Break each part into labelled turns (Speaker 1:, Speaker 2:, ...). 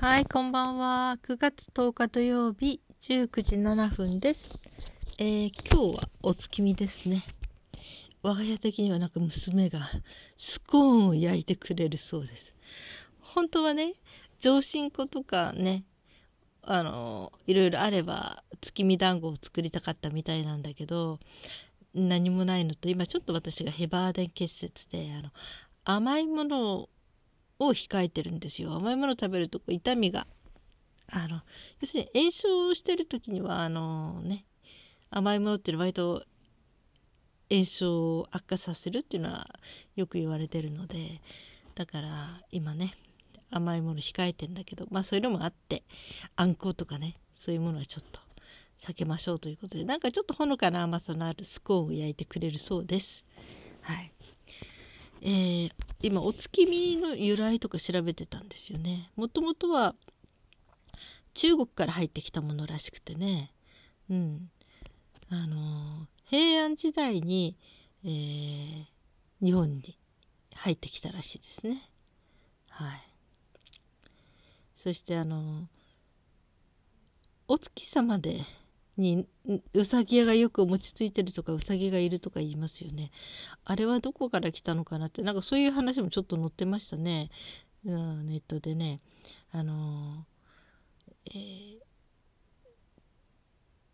Speaker 1: はい、こんばんは。9月10日土曜日19時7分です。えー、今日はお月見ですね。我が家的にはなんか娘がスコーンを焼いてくれるそうです。本当はね、上新粉とかね、あの、いろいろあれば月見団子を作りたかったみたいなんだけど、何もないのと、今ちょっと私がヘバーデン結節で、あの、甘いものをを控えてるんですよ。甘いもの食べるとこ痛みが。あの要するに炎症してる時にはあのね甘いものっていうのは割と炎症を悪化させるっていうのはよく言われてるのでだから今ね甘いもの控えてんだけどまあそういうのもあってあんことかねそういうものはちょっと避けましょうということでなんかちょっとほのかな甘さのあるスコーンを焼いてくれるそうです。はい。えー、今お月見の由来とか調べてたんですよね。もともとは中国から入ってきたものらしくてね。うん。あのー、平安時代に、えー、日本に入ってきたらしいですね。はい。そしてあの、お月様でにうさぎ屋がよく餅ついてるとかうさぎがいるとか言いますよね。あれはどこから来たのかなってなんかそういう話もちょっと載ってましたね、うん、ネットでね。あのえー、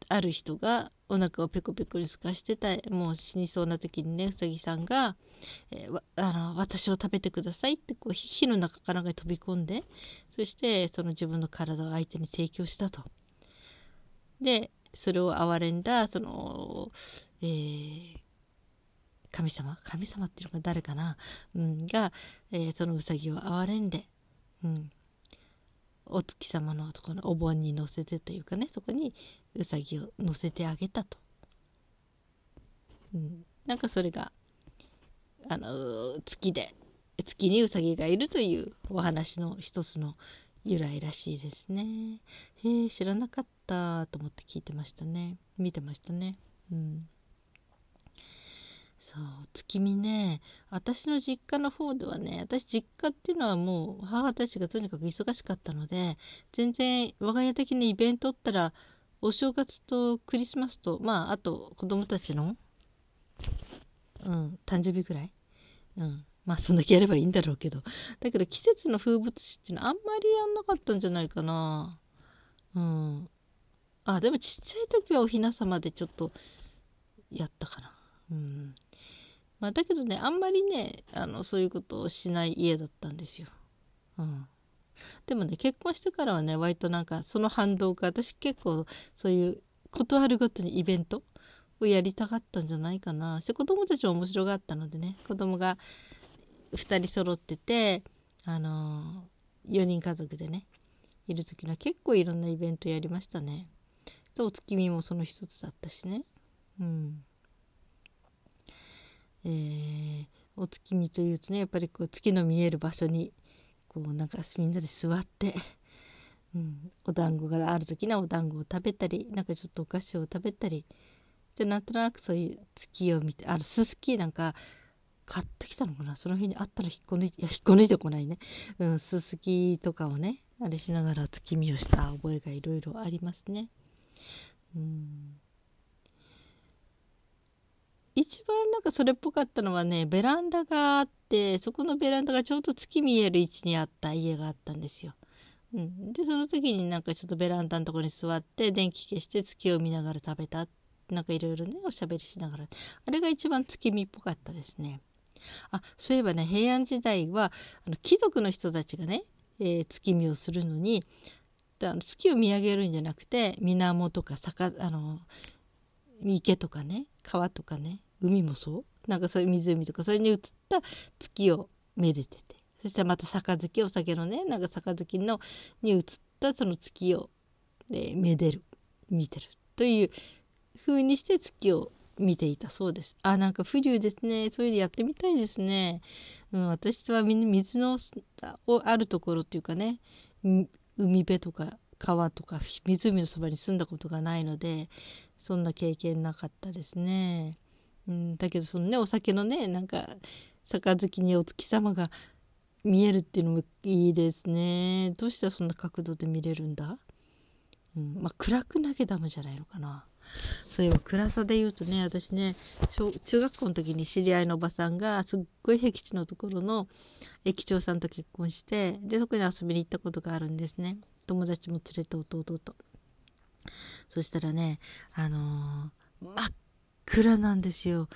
Speaker 1: ある人がお腹をペコペコにすかしてたもう死にそうな時にねうさぎさんが、えー、あの私を食べてくださいってこう火の中からが飛び込んでそしてその自分の体を相手に提供したと。でそれを憐れんだその、えー、神様？神様っていうのが誰かな、うん、が、えー、そのうさぎを憐れんで、うん、お月様のとこのお盆に乗せてというかねそこにうさぎを乗せてあげたと、うん、なんかそれがあの月で月にうさぎがいるというお話の一つの由来らしいですね。へえ知らなかったと思って聞いてましたね。見てましたね。うん。そう月見ね。私の実家の方ではね私実家っていうのはもう母たちがとにかく忙しかったので全然我が家的にイベントったらお正月とクリスマスとまああと子供たちのうん誕生日ぐらい。うん。まあそんだけやればいいんだろうけど。だけど季節の風物詩っていうのはあんまりやんなかったんじゃないかな。うん。あでもちっちゃい時はおひな様でちょっとやったかな。うん。まあ、だけどねあんまりねあのそういうことをしない家だったんですよ。うん、でもね結婚してからはね割となんかその反動が私結構そういう断るごとにイベントをやりたかったんじゃないかな。そして子供たちも面白がったのでね子供が2人揃っててあのー、4人家族でねいる時には結構いろんなイベントやりましたね。でお月見もその一つだったしね。うんえー、お月見というとねやっぱりこう月の見える場所にこうなんかみんなで座って、うん、お団子がある時にお団子を食べたりなんかちょっとお菓子を食べたりでなんとなくそういう月を見てあのススキなんか買ってきたのかな？その日にあったら引っこ抜いていや引っこ抜いてこないね、うん、ススキとかをねあれしながら月見をした覚えがいろいろありますね。うん一番なんかそれっぽかったのはねベランダがあってそこのベランダがちょうど月見える位置にあった家があったんですよ。うん、でその時になんかちょっとベランダのとこに座って電気消して月を見ながら食べたなんかいろいろねおしゃべりしながらあれが一番月見っぽかったですね。あそういえばね平安時代はあの貴族の人たちがね、えー、月見をするのにあの月を見上げるんじゃなくて水面とか坂あの池とかね川とかね海もそう。なんかそういう湖とかそれに映った月をめでてて。そしてまた杯お酒のねなんか杯のに映ったその月を、えめでる見てる。という風にして月を見ていたそうです。あ、なんか不流ですね。そういうのやってみたいですね。うん、私はみんな水のあるところっていうかね、海辺とか川とか湖のそばに住んだことがないので、そんな経験なかったですね。うん、だけどそのねお酒のねなんか杯にお月様が見えるっていうのもいいですねどうしたらそんな角度で見れるんだ、うん、まあ暗くなきゃダメじゃないのかなそういえば暗さで言うとね私ね中学校の時に知り合いのおばさんがすっごい僻地のところの駅長さんと結婚してでそこに遊びに行ったことがあるんですね。友達も連れて弟と。そしたらねあのー、真っ暗なんですよ。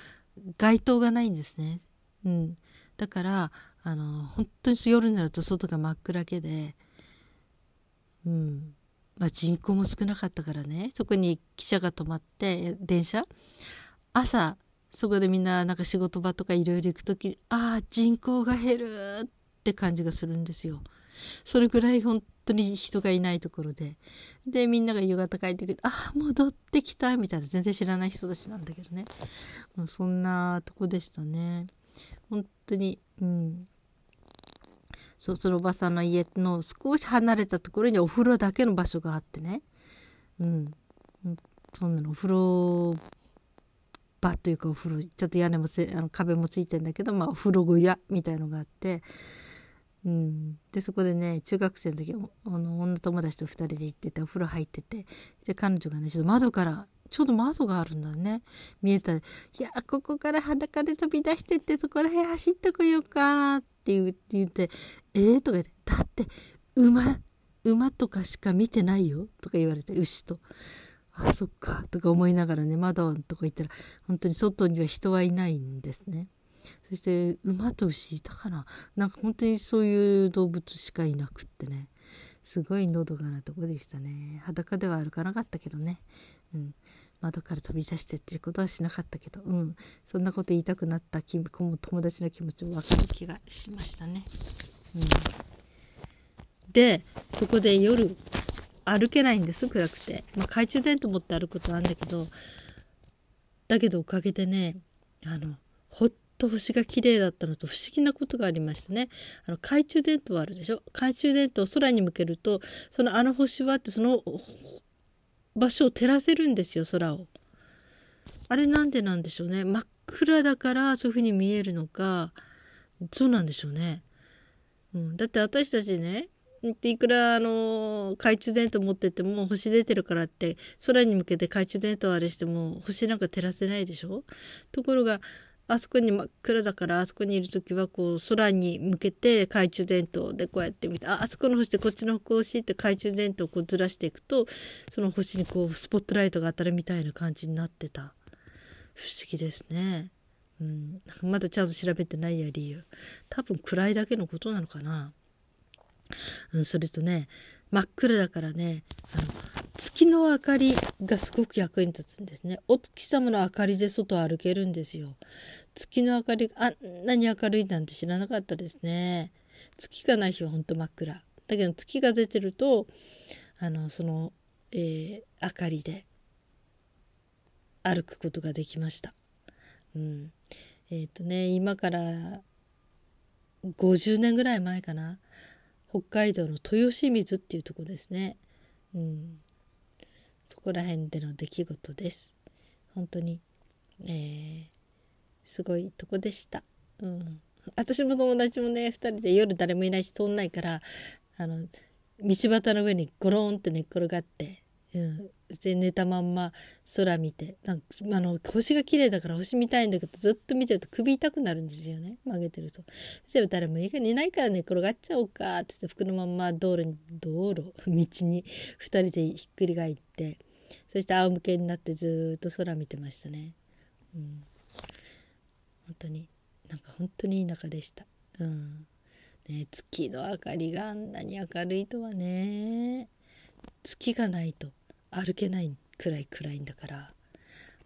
Speaker 1: 街灯がないんですね。うん。だからあのー、本当に夜になると外が真っ暗けでうん。まあ、人口も少なかったからねそこに汽車が止まって電車朝そこでみんななんか仕事場とかいろいろ行く時ああ人口が減るって感じがするんですよ。それぐらい本当に人がいないところで。で、みんなが夕方帰ってきて、ああ、戻ってきたみたいな、全然知らない人たちなんだけどね。もうそんなとこでしたね。本当に、うん。そ、そのおばさんの家の少し離れたところにお風呂だけの場所があってね。うん。そんなのお風呂場というかお風呂、ちょっと屋根もせ、あの壁もついてんだけど、まあお風呂小屋みたいのがあって、うん、でそこでね中学生の時あの女友達と2人で行っててお風呂入ってて。で彼女がねちょっと窓からちょうど窓があるんだね。見えたら「いやここから裸で飛び出してってそこら辺走ってこようか」って言って「えー?」とか言って「だって馬馬とかしか見てないよ」とか言われて牛と。あそっかとか思いながらね窓のとか行ったら本当に外には人はいないんですね。そして馬と牛いたかななんか本当にそういう動物しかいなくってねすごいのどかなとこでしたね裸では歩かなかったけどね、うん、窓から飛び出してっていうことはしなかったけど、うん、そんなこと言いたくなった友達の気持ちも分かる気がしましたね。でそこで夜歩けないんです暗くて、まあ、懐中電灯持って歩くことなんだけどだけどおかげでねあのほっと星が綺麗だったのと不思議なことがありましたね。あの懐中電灯あるでしょ？懐中電灯を空に向けるとそのあの星はってその場所を照らせるんですよ空を。あれなんでなんでしょうね真っ暗だからそういう風に見えるのかそうなんでしょうね。うん、だって私たちねいくらあの懐中電灯持ってても星出てるからって空に向けて懐中電灯あれしても星なんか照らせないでしょ？ところがあそこに真っ暗だからあそこにいる時はこう空に向けて懐中電灯でこうやって見てああそこの星でこっちの星って懐中電灯をこうずらしていくとその星にこうスポットライトが当たるみたいな感じになってた。不思議ですね。うん、まだちゃんと調べてないや理由多分暗いだけのことなのかな、うん、それとね真っ暗だからねあの月の明かりがすごく役に立つんですねお月様の明かりで外を歩けるんですよ月の明かりがあんなに明るいなんて知らなかったですね。月がない日はほんと真っ暗。だけど月が出てると、あの、その、えー、明かりで歩くことができました。うん。えっ、ー、とね、今から50年ぐらい前かな。北海道の豊清水っていうとこですね。うん。そこら辺での出来事です。本当に、えー、すごいとこでした。うん。私も友達もね、2人で夜誰もいないし通んないから、あの、道端の上にゴロンって寝っ転がって、うん。で、寝たまんま空見て、なんかあの、星が綺麗だから星見たいんだけど、ずっと見てると首痛くなるんですよね。曲げてると。そしたら誰もいないから寝転がっちゃおうか、っつって服のまんま道路に、道路、道に2人でひっくり返って、そして仰向けになってずっと空見てましたね。うん本当になんか本当に田舎でした。うんね、月の明かりがあんなに明るいとはね月がないと歩けないくらい暗いんだから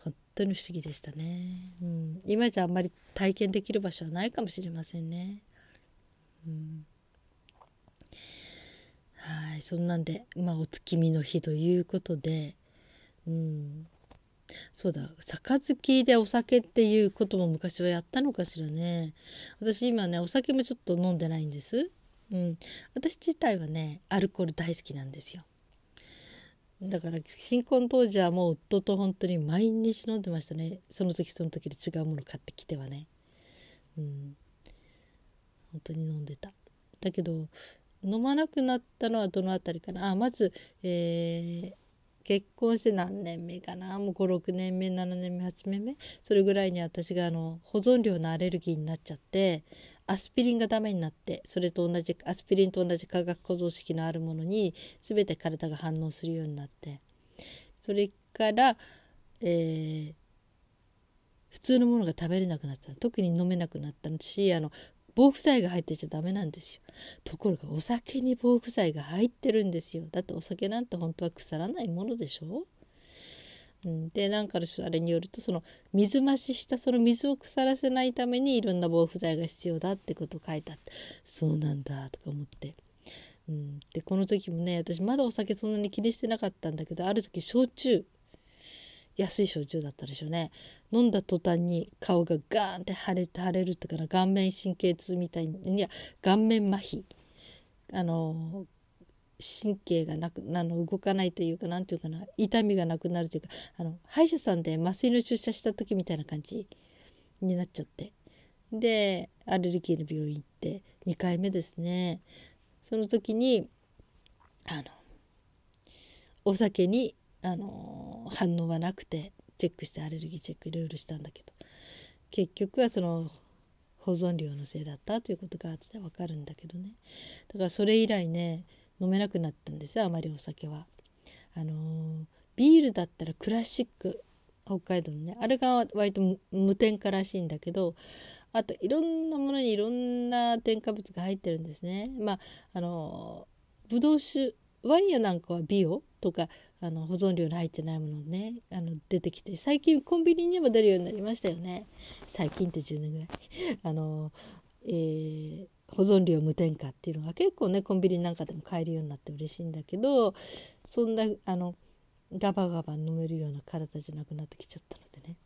Speaker 1: 本当に不思議でしたね、うん、今じゃあんまり体験できる場所はないかもしれませんね、うん、はい。そんなんでまあお月見の日ということで、うん、そうだ。杯でお酒っていうことも昔はやったのかしらね。私今ねお酒もちょっと飲んでないんです。うん。私自体はねアルコール大好きなんですよ。だから新婚当時はもう夫と本当に毎日飲んでましたね。その時その時で違うもの買ってきてはね。うん。本当に飲んでた。だけど飲まなくなったのはどの辺りかな。あまず、えー、結婚して何年目かな。もう56年目7年目8年目。それぐらいに私があの保存料のアレルギーになっちゃって。アスピリンがダメになってそれと同じアスピリンと同じ化学構造式のあるものに全て体が反応するようになってそれから、えー、普通のものが食べれなくなった。特に飲めなくなったしあの防腐剤が入ってちゃダメなんですよ。ところがお酒に防腐剤が入ってるんですよ。だってお酒なんて本当は腐らないものでしょ？うん、でなんかあれによるとその水増ししたその水を腐らせないためにいろんな防腐剤が必要だってことを書いてあってそうなんだとか思って、うん、でこの時もね私まだお酒そんなに気にしてなかったんだけどある時焼酎。安い焼酎だったでしょうね。飲んだ途端に顔がガーンって腫れて腫れるってから顔面神経痛みたいにいや顔面麻痺。あの神経がなくあの動かないというか何て言うかな痛みがなくなるというかあの歯医者さんで麻酔の注射した時みたいな感じになっちゃって。でアレルギーの病院行って2回目ですね。その時にあのお酒にあの反応はなくてチェックしてアレルギーチェックいろいろしたんだけど。結局はその保存料のせいだったということが後で分かるんだけどね。だからそれ以来ね飲めなくなったんですよあまりお酒は。あのー、ビールだったらクラシック北海道のねあれが割と無添加らしいんだけどあといろんなものにいろんな添加物が入ってるんですね。まああのブドウ酒ワインやなんかはビオとかあの保存料の入ってないものねあの出てきて最近コンビニにも出るようになりましたよね最近って10年ぐらいあの、えー、保存料無添加っていうのが結構ねコンビニなんかでも買えるようになって嬉しいんだけどそんなあのガバガバ飲めるような体じゃなくなってきちゃったのでね。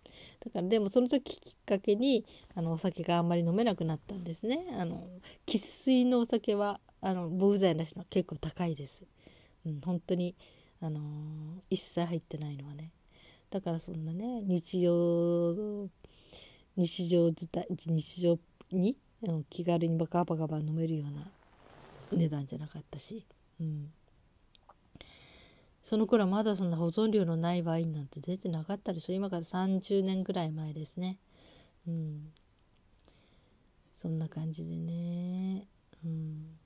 Speaker 1: だからでもその時きっかけにあのお酒があんまり飲めなくなったんですね。あの生粋のお酒はあの防腐剤なしの結構高いです、うん、本当にあのー、一切入ってないのはね。だからそんなね日常日常伝日常に気軽にバカバカバ飲めるような値段じゃなかったし、うん、その頃はまだそんな保存料のないワインなんて出てなかったでしょ。今から30年ぐらい前ですね。うん。そんな感じでね。うん。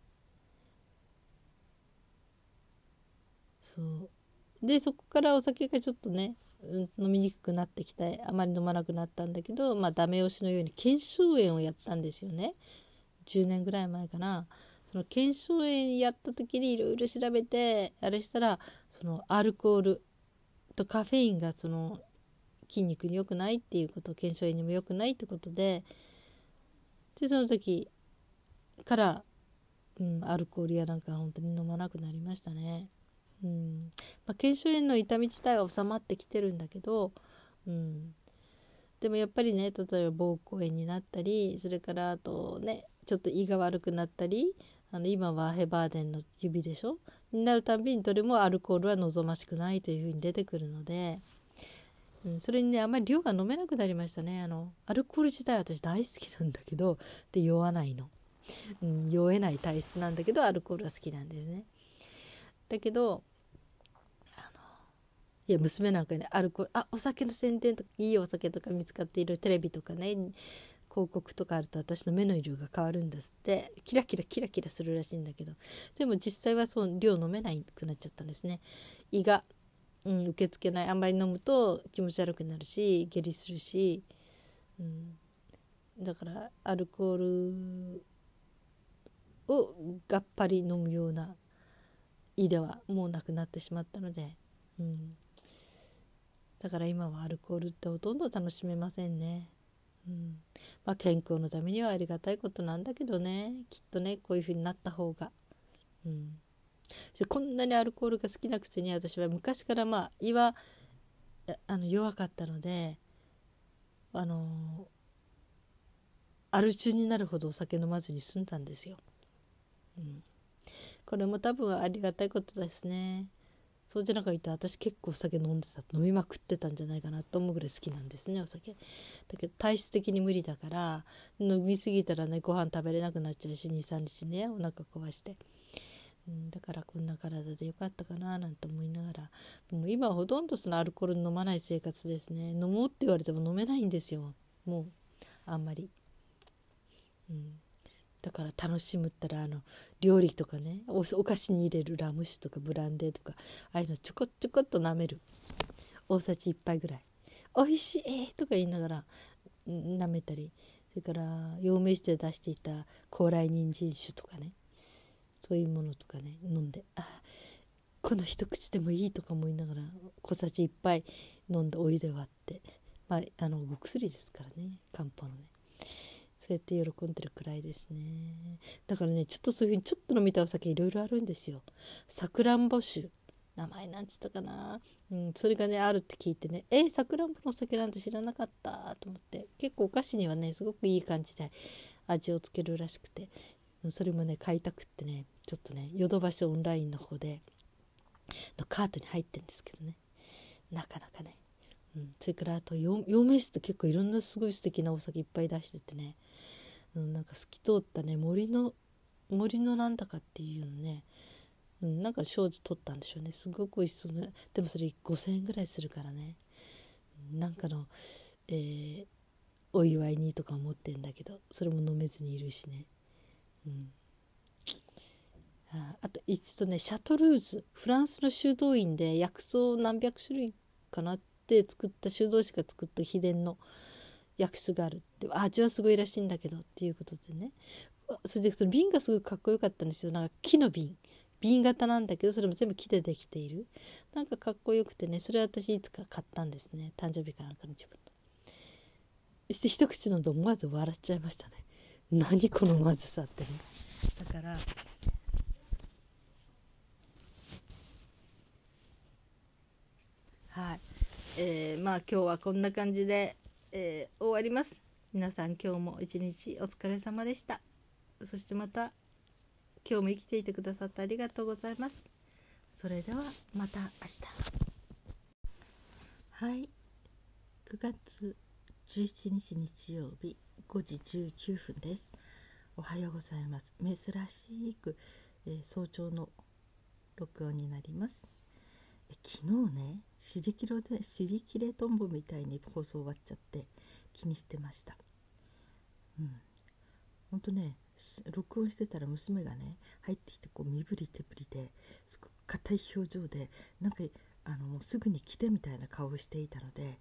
Speaker 1: そう。でそこからお酒がちょっとね、飲みにくくなってきてあまり飲まなくなったんだけどまあダメ押しのように腱鞘炎をやったんですよね10年ぐらい前かなその腱鞘炎やった時にいろいろ調べてあれしたらそのアルコールとカフェインがその筋肉に良くないっていうこと腱鞘炎にも良くないってことででその時から、うん、アルコールやなんか本当に飲まなくなりましたね。うん。まあ、腱鞘炎の痛み自体は収まってきてるんだけど、うん、でもやっぱりね例えば膀胱炎になったりそれからあとねちょっと胃が悪くなったりあの今はヘバーデンの指でしょ？になるたびにどれもアルコールは望ましくないというふうに出てくるので、うん、それにねあんまり量が飲めなくなりましたね。あのアルコール自体私大好きなんだけどで酔わないの、うん、酔えない体質なんだけどアルコールは好きなんですね。だけどいや娘なんかねアルコールあお酒の宣伝とかいいお酒とか見つかっているテレビとかね広告とかあると私の目の色が変わるんですってキラキラキラキラするらしいんだけど。でも実際はそう量飲めなくなっちゃったんですね。胃が、うん、受け付けない。あんまり飲むと気持ち悪くなるし下痢するし、うん、だからアルコールをがっぱり飲むような胃ではもうなくなってしまったので、うん、だから今はアルコールってほとんど楽しめませんね。うんまあ、健康のためにはありがたいことなんだけどねきっとねこういう風になった方が。うんこんなにアルコールが好きなくせに私は昔からまあ胃はあの弱かったのであのアル中になるほどお酒飲まずに済んだんですよ。うん、これも多分ありがたいことですね。そうじゃなかったら私結構お酒飲んでた飲みまくってたんじゃないかなと思うぐらい好きなんですねお酒。だけど体質的に無理だから飲み過ぎたらねご飯食べれなくなっちゃうし23日ねお腹壊して、うん、だからこんな体でよかったかななんて思いながら。もう今はほとんどそのアルコール飲まない生活ですね。飲もうって言われても飲めないんですよ。もうあんまり。うん。だから楽しむったらあの料理とかねお菓子に入れるラム酒とかブランデーとかああいうのちょこちょこっと舐める。大さじ1杯ぐらい「おいしい!」とか言いながら舐めたり。それから陽明酒で出していた高麗人参酒とかね。そういうものとかね飲んであこの一口でもいいとか思いながら小さじ1杯飲んでお湯で割って。まああのお薬ですからね漢方のね。そうやって喜んでるくらいですね。だからねちょっとそういうふうにちょっと飲みたいお酒いろいろあるんですよ。さくらんぼ酒。名前なんつったかな、うん、それがねあるって聞いてねえさくらんぼのお酒なんて知らなかったと思って。結構お菓子にはねすごくいい感じで味をつけるらしくて。それもね買いたくってねちょっとねヨドバシオンラインの方でのカートに入ってるんですけどね。なかなかね、うん、それからあと陽明酒って結構いろんなすごい素敵なお酒いっぱい出しててね。なんか透き通ったね森の森のなんだかっていうのね、うん、なんか賞状取ったんでしょうね。すごく美味しそうねでもそれ5,000円ぐらいするからね。なんかの、えー、お祝いにとか思ってんだけどそれも飲めずにいるしね。うん。ああと一度ねシャトルーズ。フランスの修道院で薬草何百種類かなって作った修道士が作った秘伝の薬種があるって。味はすごいらしいんだけどっていうことでね。それでその瓶がすごいかっこよかったんですよ。なんか木の瓶。瓶型なんだけどそれも全部木でできている。なんかかっこよくてねそれ私いつか買ったんですね。誕生日かなんかの自分の。そして一口飲んで思わず笑っちゃいましたね。何このまずさってね。だからはい、えー、まあ今日はこんな感じでえー、終わります。皆さん今日も一日お疲れ様でした。そしてまた今日も生きていてくださってありがとうございます。それではまた明日。はい。9月11日日曜日5時19分です。おはようございます。珍しく、えー、早朝の録音になります。昨日ね尻切れで尻切れトンボみたいに放送終わっちゃって気にしてました。うん。ほんとね録音してたら娘がね入ってきてこう身振り手振りですごく硬い表情でなんかあのすぐに来てみたいな顔をしていたので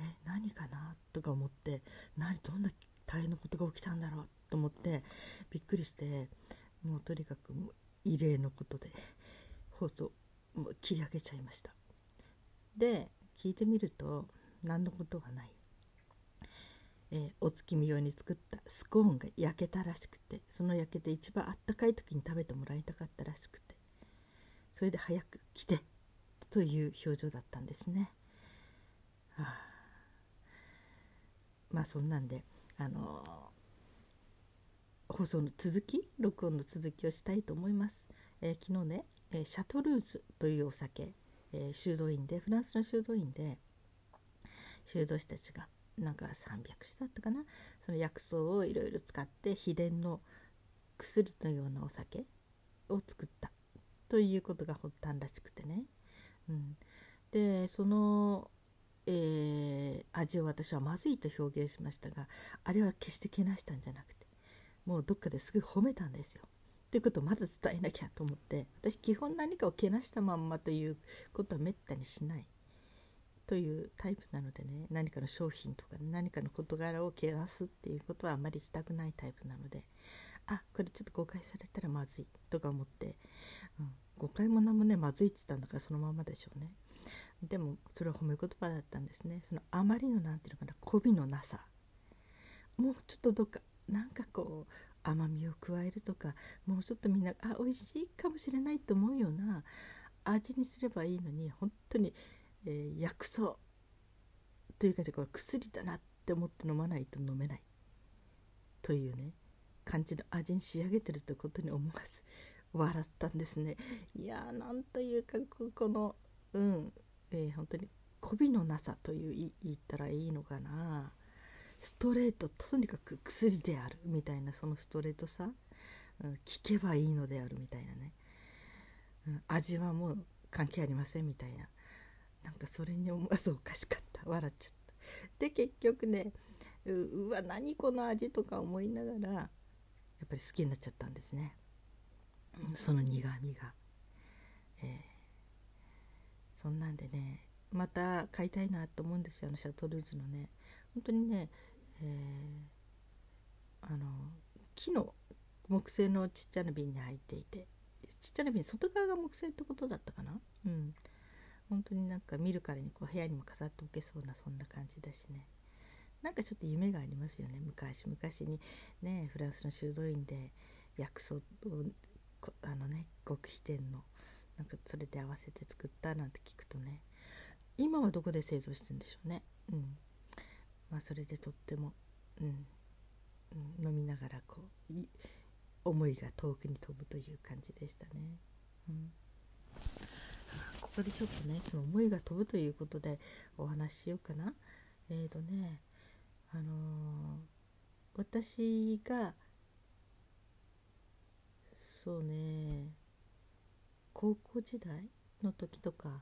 Speaker 1: え何かなとか思って何どんな大変なことが起きたんだろうと思ってびっくりしてもうとにかく異例のことで放送もう切り上げちゃいました。で聞いてみると何のことはない、えー、お月見用に作ったスコーンが焼けたらしくてその焼けて一番あったかい時に食べてもらいたかったらしくてそれで早く来てという表情だったんですね。はあ、まあそんなんであのー、放送の続き録音の続きをしたいと思います。えー、昨日ねえシャトルーズというお酒、えー、修道院でフランスの修道院で修道士たちがなんか300種だったかな？その薬草をいろいろ使って秘伝の薬のようなお酒を作ったということが発端らしくてね、うん、でその、えー、味を私はまずいと表現しましたがあれは決してけなしたんじゃなくてもうどっかですぐ褒めたんですよ。ということをまず伝えなきゃと思って私基本何かをけなしたまんまということはめったにしないというタイプなのでね何かの商品とか、何かの事柄をけなすっていうことはあまりしたくないタイプなのであこれちょっと誤解されたらまずいとか思って、うん、誤解も何もねまずいって言ったんだからそのままでしょうね。でもそれは褒め言葉だったんですね。そのあまりの何て言うのかな媚びのなさ。もうちょっとどっかなんかこう甘みを加えるとかもうちょっとみんなあ美味しいかもしれないと思うような味にすればいいのに本当に、えー、薬草というかこれ薬だなって思って飲まないと飲めない。というね感じの味に仕上げてるということに思わず笑ったんですね。いやーなんというかこのうんえー、本当に媚びのなさという言ったらいいのかな。ストレートとにかく薬であるみたいなそのストレートさ、うん、聞けばいいのであるみたいなね、うん、味はもう関係ありませんみたいな。なんかそれに思わずおかしかった。笑っちゃった。で結局ねうわ何この味とか思いながらやっぱり好きになっちゃったんですね、うん、その苦みが、えー、そんなんでねまた買いたいなと思うんですよあのシャトルーズのね。本当にねえー、あの木の木製のちっちゃな瓶に入っていてちっちゃな瓶外側が木製ってことだったかな？うん。本当になんか見るからにこう部屋にも飾っておけそうなそんな感じだしね。なんかちょっと夢がありますよね昔。昔にねフランスの修道院で薬草をあのね極秘店のなんかそれで合わせて作ったなんて聞くとね今はどこで製造してるんでしょうね。うん。まあ、それでとっても、うん、うん、飲みながらこうい思いが遠くに飛ぶという感じでしたね。うん、ここでちょっとねその思いが飛ぶということでお話ししようかな。えっ、ー、とねあのー、私がそうね高校時代の時とか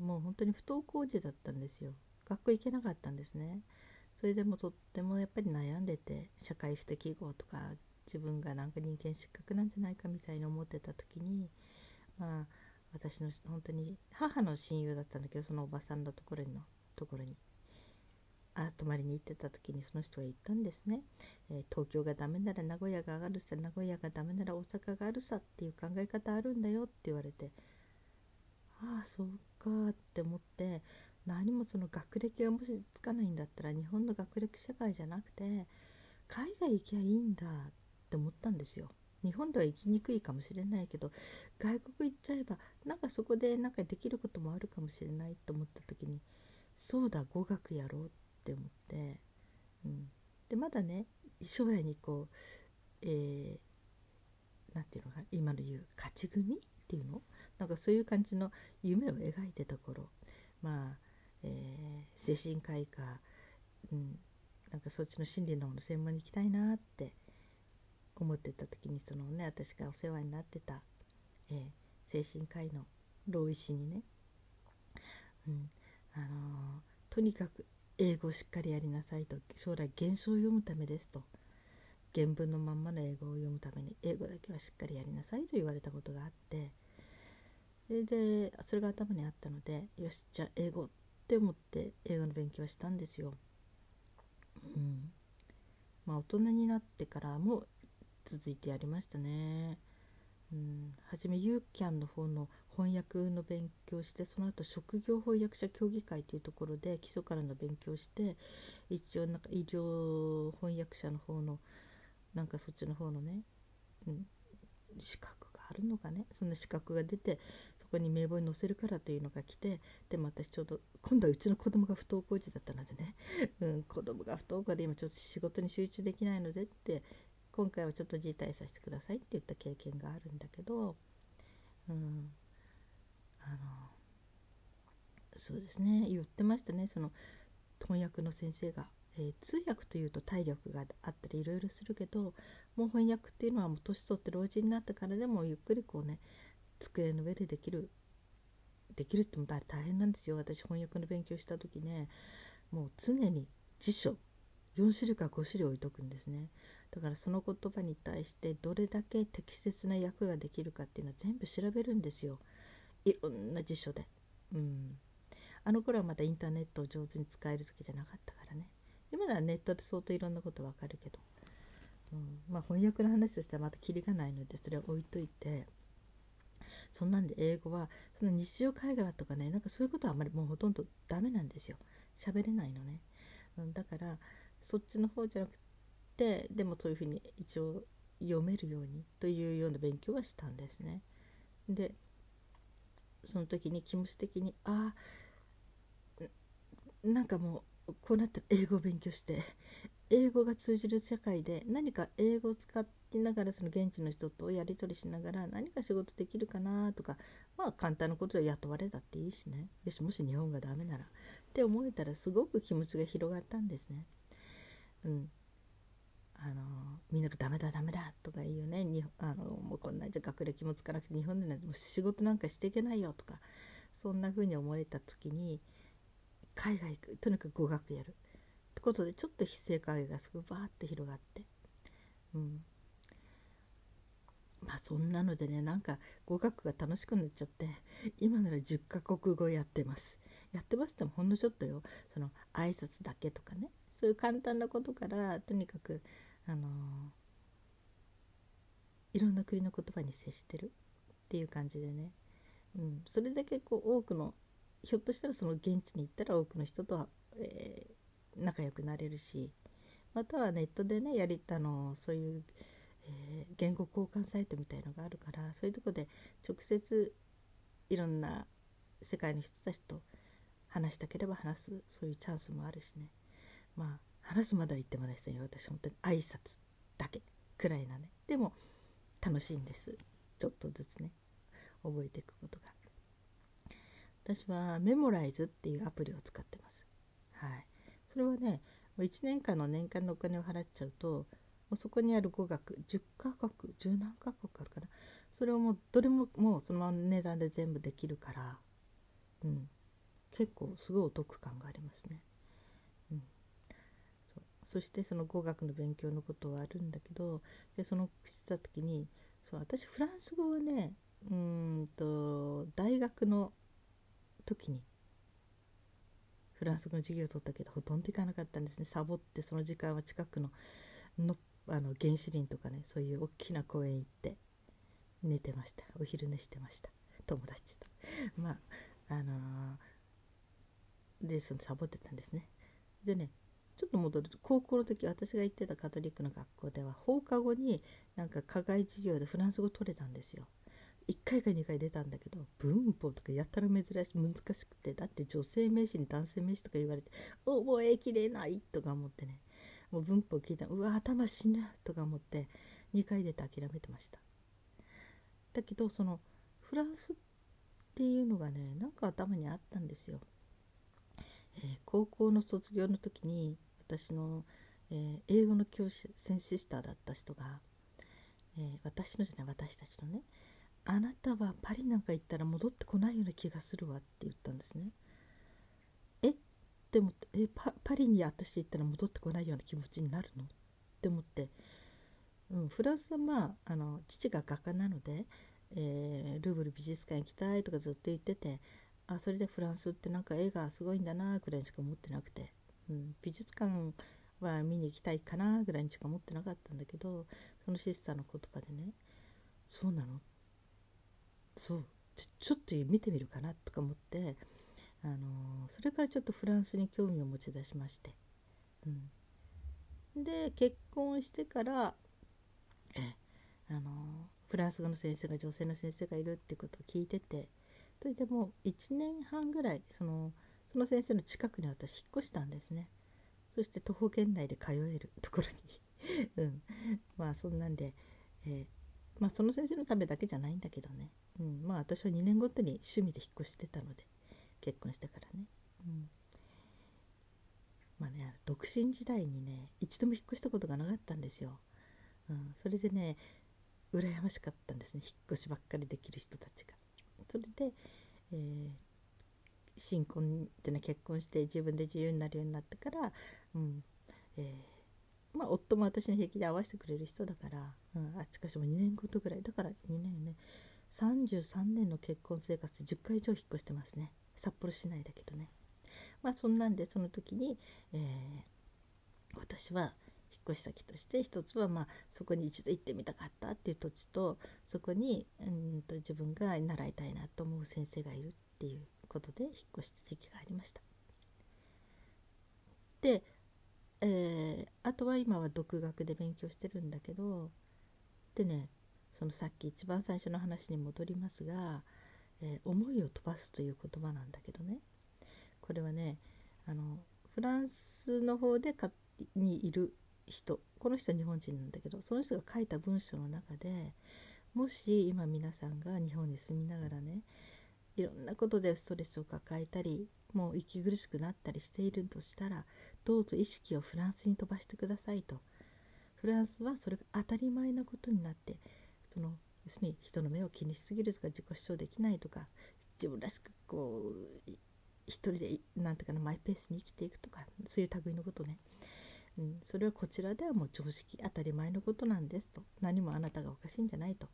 Speaker 1: もう本当に不登校児だったんですよ。学校行けなかったんですね。それでもとってもやっぱり悩んでて社会不適合とか自分がなんか人間失格なんじゃないかみたいに思ってた時にまあ私の本当に母の親友だったんだけどそのおばさんのところのところにあ泊まりに行ってた時にその人が言ったんですね、えー、東京がダメなら名古屋が上がるさ名古屋がダメなら大阪があるさっていう考え方あるんだよって言われてああそうかって思って何もその学歴がもしつかないんだったら日本の学歴社会じゃなくて海外行きゃいいんだって思ったんですよ。日本では行きにくいかもしれないけど外国行っちゃえばなんかそこでなんかできることもあるかもしれないと思った時にそうだ語学やろうって思って、うん、でまだね将来にこうえー、て言うのか今の言う勝ち組っていうの？なんかそういう感じの夢を描いてた頃。まあえー、精神科医か、うん、なんかそっちの心理の方の専門に行きたいなって思ってた時にそのね私がお世話になってた、えー、精神科医の老医師にね、うんあのー、とにかく英語をしっかりやりなさいと将来原書を読むためですと原文のまんまの英語を読むために英語だけはしっかりやりなさいと言われたことがあってそれでそれが頭にあったのでよしじゃあ英語って思って英語の勉強したんですよ。うん、まあ大人になってからも続いてやりましたね。うん、初めユーキャンの方の翻訳の勉強してその後職業翻訳者協議会というところで基礎からの勉強して一応なんか医療翻訳者の方のなんかそっちの方のね、うん、資格があるのかねそんな資格が出てそこに名簿に載せるからというのが来てでも私ちょうど今度はうちの子供が不登校児だったのでね、うん、子供が不登校で今ちょっと仕事に集中できないのでって今回はちょっと辞退させてくださいって言った経験があるんだけど、うん、あのそうですね。言ってましたね。その翻訳の先生が、えー、通訳というと体力があったりいろいろするけどもう翻訳っていうのはもう年取って老人になったからでもゆっくりこうね机の上でできるできるっても大変なんですよ。私翻訳の勉強した時ねもう常に辞書4種類か5種類置いとくんですね。だからその言葉に対してどれだけ適切な訳ができるかっていうのは全部調べるんですよ。いろんな辞書で。うん。あの頃はまだインターネットを上手に使える時じゃなかったからね。今ではネットで相当いろんなことわかるけど、うん、まあ翻訳の話としてはまたキリがないのでそれを置いといて。そんなんで英語はその日常会話とかねなんかそういうことはあんまりもうほとんどダメなんですよ。喋れないのね、うん、だからそっちの方じゃなくてでもそういうふうに一応読めるようにというような勉強はしたんですね。でその時に気持ち的にああなんかもうこうなったら英語を勉強して英語が通じる社会で何か英語を使いながらその現地の人とやり取りしながら何か仕事できるかなとかまあ簡単なことで雇われたっていいしね。よしもし日本がダメなら。って思えたらすごく気持ちが広がったんですね。うん、あのみんながダメだダメだとか言うよね。にあのもうこんなじゃ学歴もつかなくて日本でなんてもう仕事なんかしていけないよとかそんな風に思えた時に海外行く。とにかく語学やる。ことでちょっと非正会がすごいバーッと広がって。うん。まあそんなのでねなんか語学が楽しくなっちゃって今なら10カ国語やってます。やってますってもほんのちょっとよ。その挨拶だけとかね。そういう簡単なことからとにかくあのいろんな国の言葉に接してる。っていう感じでね、うん、それだけこう多くのひょっとしたらその現地に行ったら多くの人とは、えー、仲良くなれるしまたはネットでねやりたのそういう、えー、言語交換サイトみたいのがあるからそういうとこで直接いろんな世界の人たちと話したければ話すそういうチャンスもあるしね。まあ話まだ言ってもないですね私本当に。挨拶だけくらいなね。でも楽しいんです。ちょっとずつね覚えていくことが。私はメモライズっていうアプリを使ってます。はい。それはね1年間の年間のお金を払っちゃうともうそこにある語学10カ国10何カ国あるかな。それをもうどれももうその値段で全部できるからうん。結構すごいお得感がありますね。そしてその語学の勉強のことはあるんだけどでそのしてた時にそう私フランス語はねうんと大学の時にフランス語の授業を取ったけどほとんど行かなかったんですね。サボってその時間は近くののあの原始林とかねそういう大きな公園行って寝てました。お昼寝してました。友達と。まああのー、でそのサボってたんですね。でねちょっと戻ると高校の時私が行ってたカトリックの学校では放課後になんか課外授業でフランス語取れたんですよ。1回か2回出たんだけど文法とかやったら珍しい難しくてだって女性名詞に男性名詞とか言われて覚えきれないとか思ってね。もう文法聞いたうわ頭死ぬとか思って2回出て諦めてました。だけどそのフランスっていうのがねなんか頭にあったんですよ、えー、高校の卒業の時に私の、えー、英語の教師先シスターだった人が、えー、私のじゃない私たちのねあなたはパリなんか行ったら戻ってこないような気がするわって言ったんですね。え？でもえパパリに私行ったら戻ってこないような気持ちになるの？って思って、うん、フランスはまああの父が画家なので、えー、ルーブル美術館行きたいとかずっと言っててあそれでフランスってなんか絵がすごいんだなくらいしか思ってなくて。うん、美術館は見に行きたいかなぐらいにしか思ってなかったんだけどそのシスターの言葉でね「そうなのそうちょっと見てみるかな」とか思って、あの、それからちょっとフランスに興味を持ち出しまして、うん、で結婚してから、あの、フランス語の先生が女性の先生がいるってことを聞いててそれでもう1年半ぐらいそのその先生の近くに私引っ越したんですね。そして徒歩圏内で通えるところに。うん。まあそんなんで、えー、まあその先生のためだけじゃないんだけどね、うん、まあ私は2年ごとに趣味で引っ越してたので結婚してからね、うん、まあね独身時代にね一度も引っ越したことがなかったんですよ、うん、それでね羨ましかったんですね。引っ越しばっかりできる人たちが。それで、えー、新婚っていうのは結婚して自分で自由になるようになってから、うんえー、まあ、夫も私の平気で合わせてくれる人だから、うん、あっちかしも2年ごとぐらい。だから2年ね33年の結婚生活で10回以上引っ越してますね札幌市内だけどねまあそんなんでその時に、えー、私は引っ越し先として一つはまあそこに一度行ってみたかったっていう土地とそこにうんと自分が習いたいなと思う先生がいるっていうことで引っ越した時期がありました。で、えー、あとは今は独学で勉強してるんだけどでねそのさっき一番最初の話に戻りますが、えー、思いを飛ばすという言葉なんだけどね。これはねあのフランスの方でかにいる人。この人は日本人なんだけどその人が書いた文章の中でもし今皆さんが日本に住みながらねいろんなことでストレスを抱えたりもう息苦しくなったりしているとしたらどうぞ意識をフランスに飛ばしてくださいと。フランスはそれが当たり前なことになってその要するに人の目を気にしすぎるとか自己主張できないとか自分らしくこう一人でなんていうかなマイペースに生きていくとかそういう類のことね、うん、それはこちらではもう常識当たり前のことなんですと。何もあなたがおかしいんじゃないと。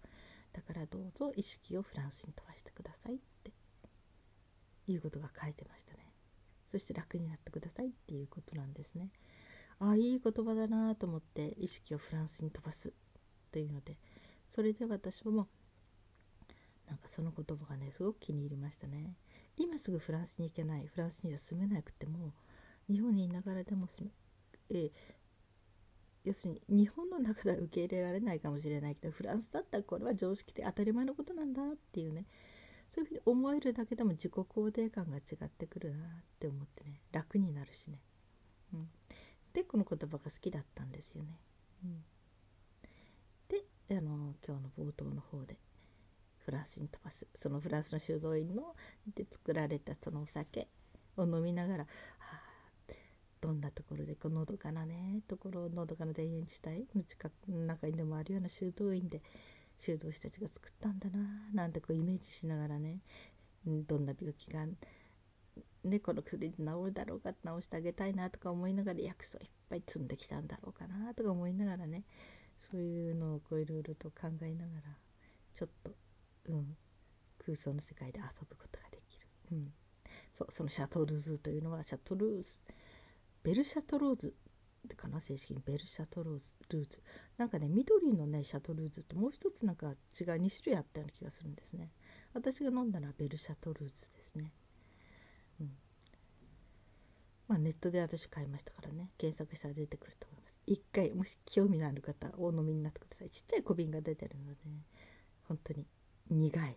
Speaker 1: だからどうぞ意識をフランスに飛ばしてくださいって。いうことが書いてましたね。そして楽になってくださいっていうことなんですね。ああいい言葉だなと思って意識をフランスに飛ばすというのでそれで私もなんかその言葉がねすごく気に入りましたね。今すぐフランスに行けないフランスには住めなくても日本にいながらでもその、えー、要するに日本の中では受け入れられないかもしれないけどフランスだったらこれは常識で当たり前のことなんだっていうねそういうふうに思えるだけでも自己肯定感が違ってくるなって思ってね楽になるしね、うん、でこの言葉が好きだったんですよね、うん、あの今日の冒頭の方でフランスに飛ばすそのフランスの修道院ので作られたそのお酒を飲みながら、はあ、どんなところでこのどかなねところのどかな田園地帯の近くの中にでもあるような修道院で修道士たちが作ったんだななんてこうイメージしながらねどんな病気がね、この薬で治るだろうか治してあげたいなとか思いながら薬草いっぱい積んできたんだろうかなとか思いながらねそういうのをこういろいろと考えながらちょっと、うん、空想の世界で遊ぶことができる、うん、そうそのシャトルズというのはシャトルーズベルシャトローズかな？正式に。ベルシャトローズルーズ。なんかね緑のねシャトルーズともう一つなんか違う2種類あったような気がするんですね。私が飲んだのはベルシャトルーズですね。うん。まあネットで私買いましたからね。検索したら出てくると一回もし興味のある方お飲みになってください。ちっちゃい小瓶が出てるので、本当に苦い。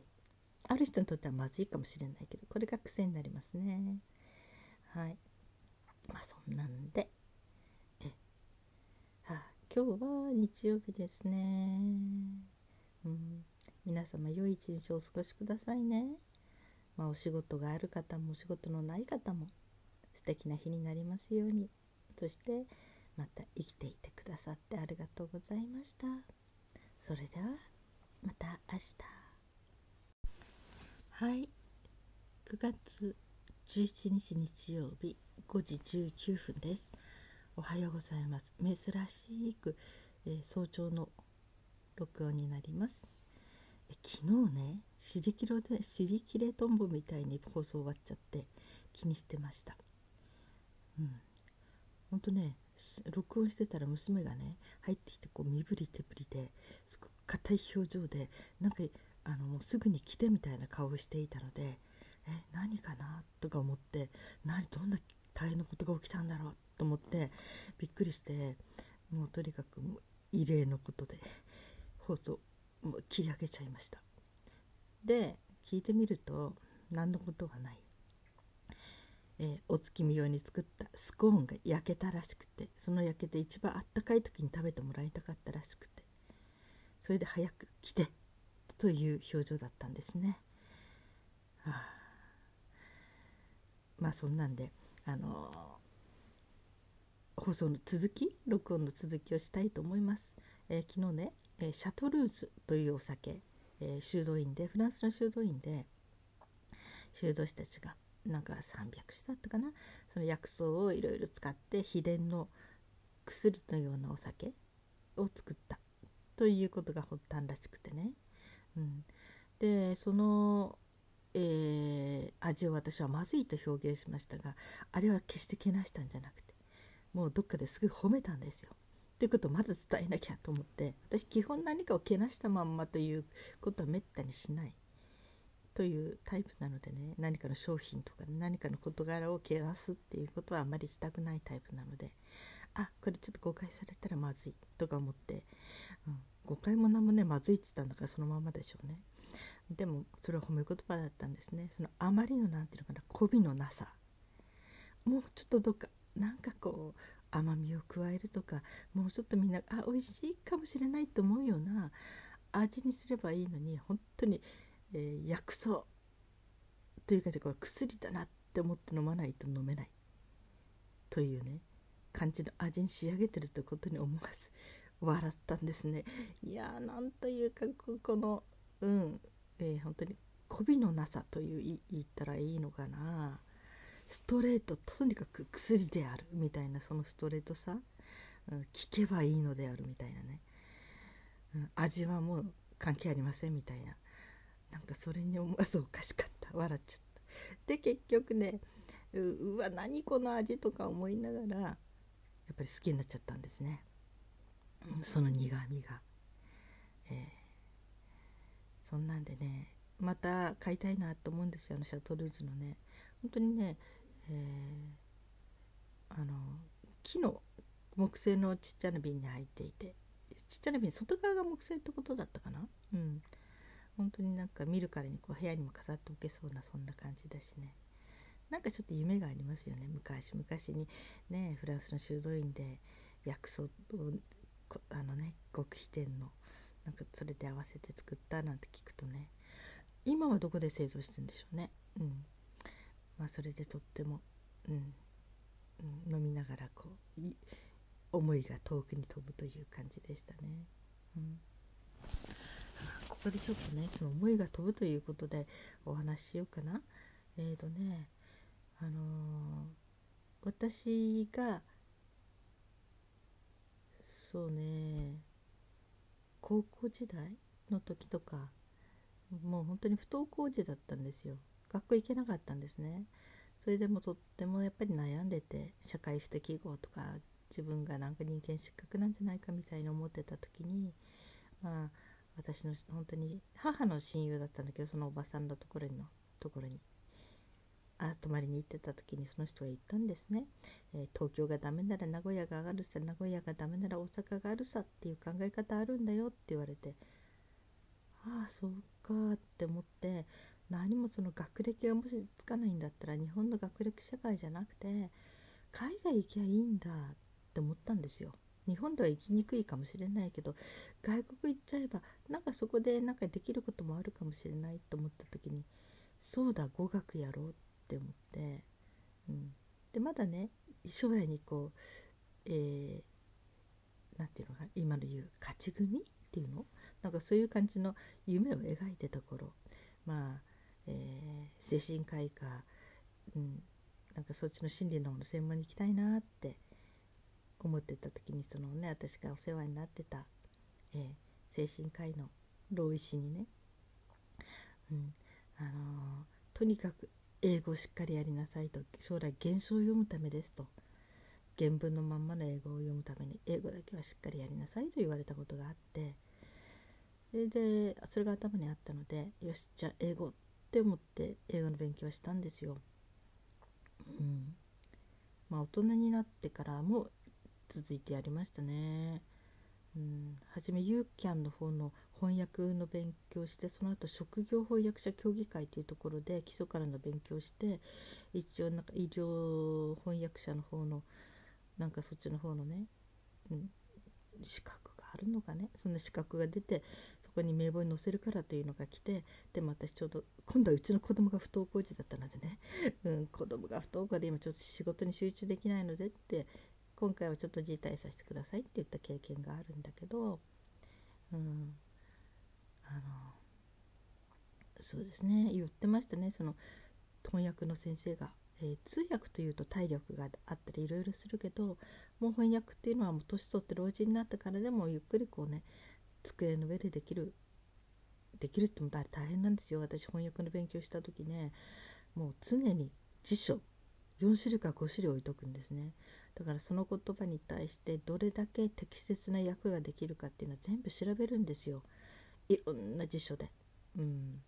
Speaker 1: ある人にとってはまずいかもしれないけどこれが癖になりますね。はい。まあそんなんで。えはあ今日は日曜日ですね。うん、皆様良い一日をお過ごしくださいね。まあ、お仕事がある方もお仕事のない方も素敵な日になりますように。そしてまた生きていてくださってありがとうございました。それではまた明日。はい、9月11日日曜日5時19分です。おはようございます。珍しく、えー、早朝の録音になります。え昨日ね、シリキロでシリキレトンボみたいに放送終わっちゃって気にしてました。うん。ほんとね、録音してたら娘がね、入ってきてこう身振り手振りですごく硬い表情で、なんかあのもうすぐに来てみたいな顔をしていたので、え、何かな？とか思って、何、どんな大変なことが起きたんだろう？と思ってびっくりしてもうとにかく異例のことで放送もう切り上げちゃいました。で聞いてみると何のことはない、えー、お月見用に作ったスコーンが焼けたらしくてその焼けて一番あったかい時に食べてもらいたかったらしくてそれで早く来てという表情だったんですね、はあ、まあそんなんであの放送の続き録音の続きをしたいと思います、えー、昨日ね、えシャトルーズというお酒、え、修道院でフランスの修道院で修道士たちがなんか300種だったかな？その薬草をいろいろ使って秘伝の薬のようなお酒を作ったということが発端らしくてね、うん、でそのえー、味を私はまずいと表現しましたがあれは決してけなしたんじゃなくてもうどっかですぐ褒めたんですよ。ということをまず伝えなきゃと思って私基本何かをけなしたまんまということはめったにしない。というタイプなのでね何かの商品とか、何かの事柄をけなすっていうことはあまりしたくないタイプなのであこれちょっと誤解されたらまずいとか思って、うん、誤解も何もねまずいって言ったんだからそのままでしょうね。でもそれは褒め言葉だったんですね。そのあまりの何て言うのかな媚びのなさ。もうちょっとどっかなんかこう甘みを加えるとかもうちょっとみんなあ美味しいかもしれないと思うような味にすればいいのに本当に、えー、薬草というかこれ薬だなって思って飲まないと飲めない。というね感じの味に仕上げてるということに思わず笑ったんですね。いやーなんというかこのうん、えー、本当に媚びのなさという言ったらいいのかな。ストレートとにかく薬であるみたいなそのストレートさ、うん、聞けばいいのであるみたいなね、うん、味はもう関係ありませんみたいな。なんかそれに思わずおかしかった。笑っちゃった。で結局ねうわ何この味とか思いながらやっぱり好きになっちゃったんですね、その苦みが、えー、そんなんでねまた買いたいなと思うんですよあのシャトルーズのね。本当にね、えー、あの木の木製のちっちゃな瓶に入っていてちっちゃな瓶外側が木製ってことだったかな？うん。本当になんか見るからにこう部屋にも飾っておけそうなそんな感じだしね。なんかちょっと夢がありますよね。昔々に。ねフランスの修道院で薬草をあのね極秘店のなんかそれで合わせて作ったなんて聞くとね。今はどこで製造してるんでしょうね。うん。まあそれでとってもうん、うん、飲みながらこう思いが遠くに飛ぶという感じでしたね。うん。ここでちょっとねその思いが飛ぶということでお話ししようかな。えーとねあのー、私がそうね高校時代の時とかもう本当に不登校児だったんですよ。学校行けなかったんですね。それでもとってもやっぱり悩んでて社会不適合とか自分がなんか人間失格なんじゃないかみたいに思ってた時にまあ私の本当に母の親友だったんだけどそのおばさんのところのところに。あ泊まりに行ってた時にその人が言ったんですね、えー、東京がダメなら名古屋が上がるさ名古屋がダメなら大阪があるさっていう考え方あるんだよって言われて。ああそうかって思って何もその学歴がもしつかないんだったら日本の学歴社会じゃなくて海外行きゃいいんだって思ったんですよ。日本では行きにくいかもしれないけど外国行っちゃえばなんかそこでなんかできることもあるかもしれないと思った時にそうだ語学やろうって思って、うん、でまだね将来にこうえー、て言うのかな今の言う勝ち組っていうの？なんかそういう感じの夢を描いてた頃まあ、えー、精神科医か、うん、なんかそっちの心理の方の専門に行きたいなって思ってた時にそのね私がお世話になってた、えー、精神科医の老医師にね、うんあのー、とにかく英語をしっかりやりなさいと将来原書を読むためですと原文のまんまの英語を読むために英語だけはしっかりやりなさいと言われたことがあってそれでそれが頭にあったのでよしじゃあ英語って思って英語の勉強したんですよ。うんまあ、大人になってからも続いてやりましたね。うん、初め UCAN の方の翻訳の勉強してその後職業翻訳者協議会というところで基礎からの勉強して一応なんか医療翻訳者の方のなんかそっちの方のね、うん、資格があるのかね。そんな資格が出てそこに名簿に載せるからというのが来てでも私ちょうど今度はうちの子供が不登校児だったのでね、うん、子供が不登校で今ちょっと仕事に集中できないのでって今回はちょっと辞退させてくださいって言った経験があるんだけど、うん、あのそうですね。言ってましたね。その翻訳の先生が、えー、通訳というと体力があったりいろいろするけどもう翻訳っていうのはもう年取って老人になってからでもゆっくりこうね机の上でできるできるっても大変なんですよ。私翻訳の勉強した時ねもう常に辞書4種類か5種類置いとくんですね。だからその言葉に対してどれだけ適切な訳ができるかっていうのは全部調べるんですよ。いろんな辞書で。うん。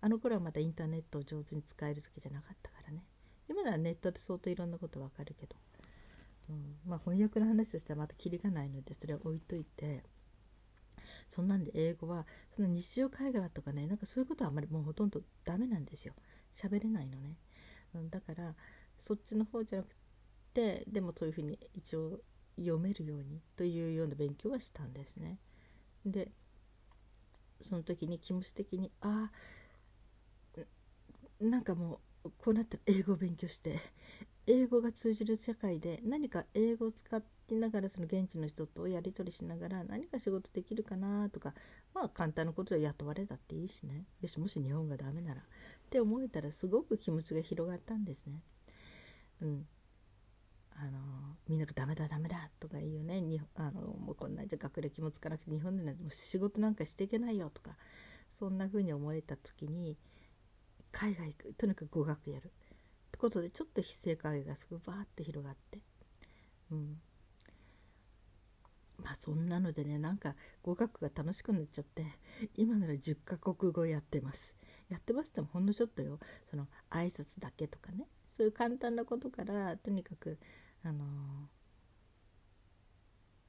Speaker 1: あの頃はまだインターネットを上手に使える時じゃなかったからね。今ならネットで相当いろんなことわかるけど、うん、まあ翻訳の話としてはまたキリがないのでそれは置いといて。そんなんで英語はその日常会話とかねなんかそういうことはあんまりもうほとんどダメなんですよ。喋れないのね、うん、だからそっちの方じゃなくてでもそういうふうに一応読めるようにというような勉強はしたんですね。でその時に気持ち的にあなんかもうこうなったら英語を勉強して英語が通じる社会で何か英語を使いながらその現地の人とやり取りしながら何か仕事できるかなとかまあ簡単なことで雇われたっていいしねよしもし日本がダメならって思えたらすごく気持ちが広がったんですね。うん、あのみんながダメだダメだとか言うね。にあのもうこんなんじゃ学歴もつかなくて日本でなんてもう仕事なんかしていけないよとかそんな風に思えた時に海外行くとにかく語学やるってことでちょっと非正会がすごいバーッと広がって。うん。まあそんなのでねなんか語学が楽しくなっちゃって今なら10カ国語やってます。やってますってもほんのちょっとよ。その挨拶だけとかね。そういう簡単なことからとにかくあの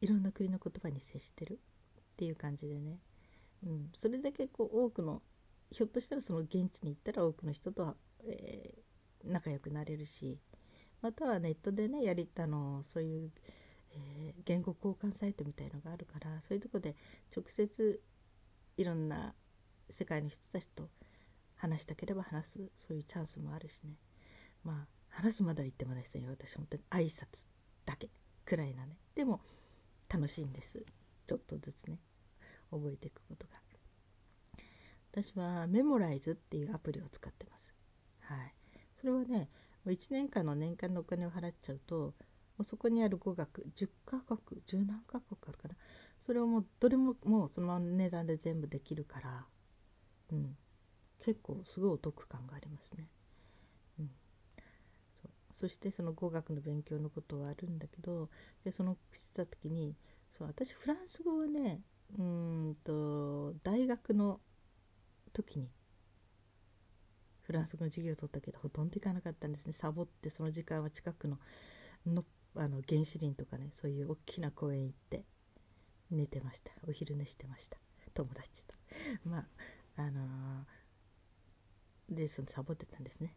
Speaker 1: いろんな国の言葉に接してるっていう感じでね、うん、それだけこう多くのひょっとしたらその現地に行ったら多くの人とは、えー、仲良くなれるしまたはネットでねやりあのそういう、えー、言語交換サイトみたいのがあるからそういうとこで直接いろんな世界の人たちと話したければ話すそういうチャンスもあるしね。まあ話までは言ってもですね私本当に挨拶だけ。くらいなね。でも楽しいんです。ちょっとずつね。覚えていくことが。私はメモライズっていうアプリを使ってます。はい。それはね1年間の年間のお金を払っちゃうともうそこにある語学10カ国10何カ国あるからそれをもうどれももうその値段で全部できるからうん。結構すごいお得感がありますね。そしてその語学の勉強のことはあるんだけどでそのしてた時にそう私フランス語はねうんと大学の時にフランス語の授業を取ったけどほとんど行かなかったんですね。サボってその時間は近くののあの原始林とかねそういう大きな公園行って寝てました。お昼寝してました。友達と。まああのー、でそのサボってたんですね。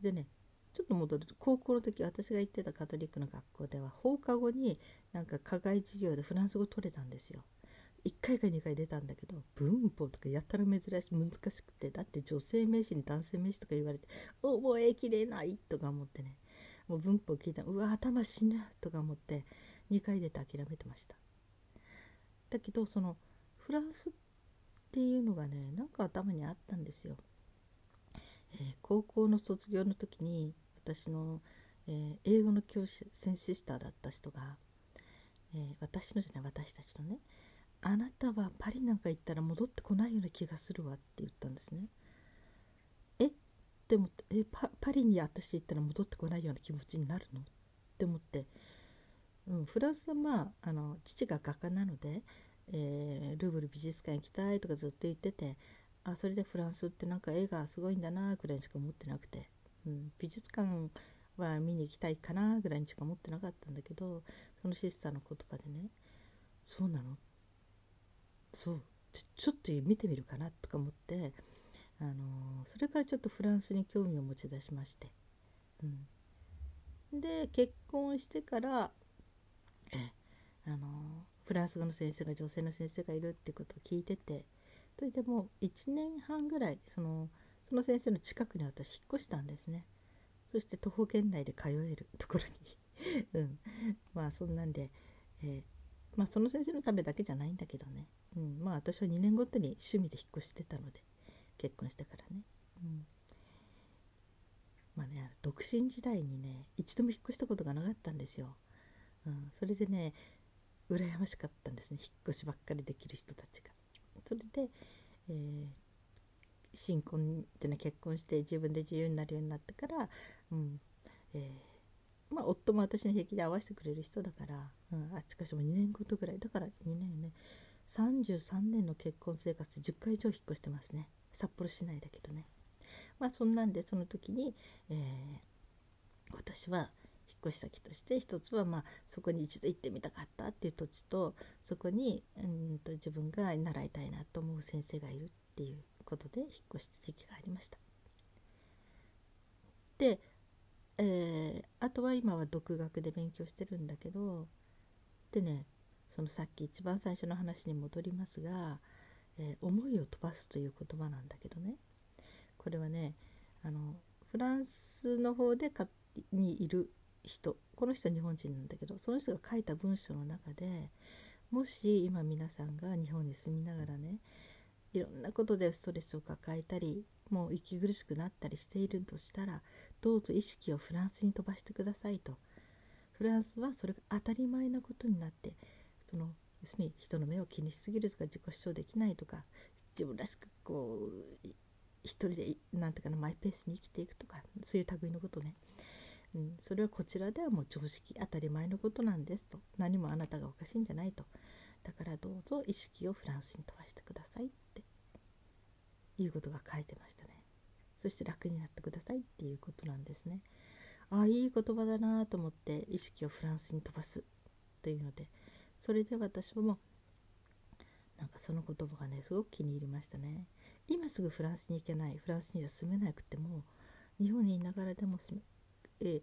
Speaker 1: でねちょっと戻る。と高校の時私が行ってたカトリックの学校では放課後になんか課外授業でフランス語取れたんですよ。1回か2回出たんだけど文法とかやたら珍しい難しくてだって女性名詞に男性名詞とか言われて覚えきれないとか思ってね。もう文法聞いたうわ頭死ぬとか思って2回出て諦めてましただけどそのフランスっていうのがねなんか頭にあったんですよ、高校の卒業の時に私の、えー、英語の教師センシスターだった人が、えー、私のじゃない私たちのねあなたはパリなんか行ったら戻ってこないような気がするわって言ったんですね。え？でもえパパリに私行ったら戻ってこないような気持ちになるの？って思って、うん、フランスはまああの父が画家なので、えー、ルーブル美術館行きたいとかずっと言っててあそれでフランスってなんか絵がすごいんだなくらいしか思ってなくて。うん、美術館は見に行きたいかなぐらいにしか思ってなかったんだけどそのシスターの言葉でね「そうなの？そう。ちょちょっと見てみるかな」とか思って、あのー、それからちょっとフランスに興味を持ち出しまして、うん、で結婚してから、あのー、フランス語の先生が女性の先生がいるってことを聞いててそれでもう1年半ぐらいその「その先生の近くに私引っ越したんですね。そして徒歩圏内で通えるところに。うん。まあそんなんで、えー、まあその先生のためだけじゃないんだけどね、うん、まあ私は2年ごとに趣味で引っ越してたので結婚してからね、うん、まあね独身時代にね一度も引っ越したことがなかったんですよ、うん、それでね羨ましかったんですね。引っ越しばっかりできる人たちが。それで、えー新婚っていうのは結婚して自分で自由になるようになってから、うんえー、まあ、夫も私の平気で合わせてくれる人だから、うん、あっちかしも2年ごとぐらいだから2年ね33年の結婚生活で10回以上引っ越してますね。札幌市内だけどね。まあそんなんでその時に、えー、私は引っ越し先として一つはまあそこに一度行ってみたかったっていう土地とそこにうんと自分が習いたいなと思う先生がいるっていうことで引っ越した時期がありました。でえー、あとは今は独学で勉強してるんだけどでねそのさっき一番最初の話に戻りますが、えー、思いを飛ばすという言葉なんだけどね。これはねあのフランスの方でにいる人この人は日本人なんだけどその人が書いた文章の中でもし今皆さんが日本に住みながらねいろんなことでストレスを抱えたりもう息苦しくなったりしているとしたらどうぞ意識をフランスに飛ばしてくださいと。フランスはそれが当たり前なことになってその要するに人の目を気にしすぎるとか自己主張できないとか自分らしくこう一人でなんていうかなマイペースに生きていくとかそういう類のことね、うん、それはこちらではもう常識当たり前のことなんですと。何もあなたがおかしいんじゃないと。だからどうぞ意識をフランスに飛ばしてくださいって。いうことが書いてましたね。そして楽になってくださいっていうことなんですね。ああいい言葉だなと思って意識をフランスに飛ばすというのでそれで私もなんかその言葉がねすごく気に入りましたね。今すぐフランスに行けないフランスには住めなくても日本にいながらでもその、えー、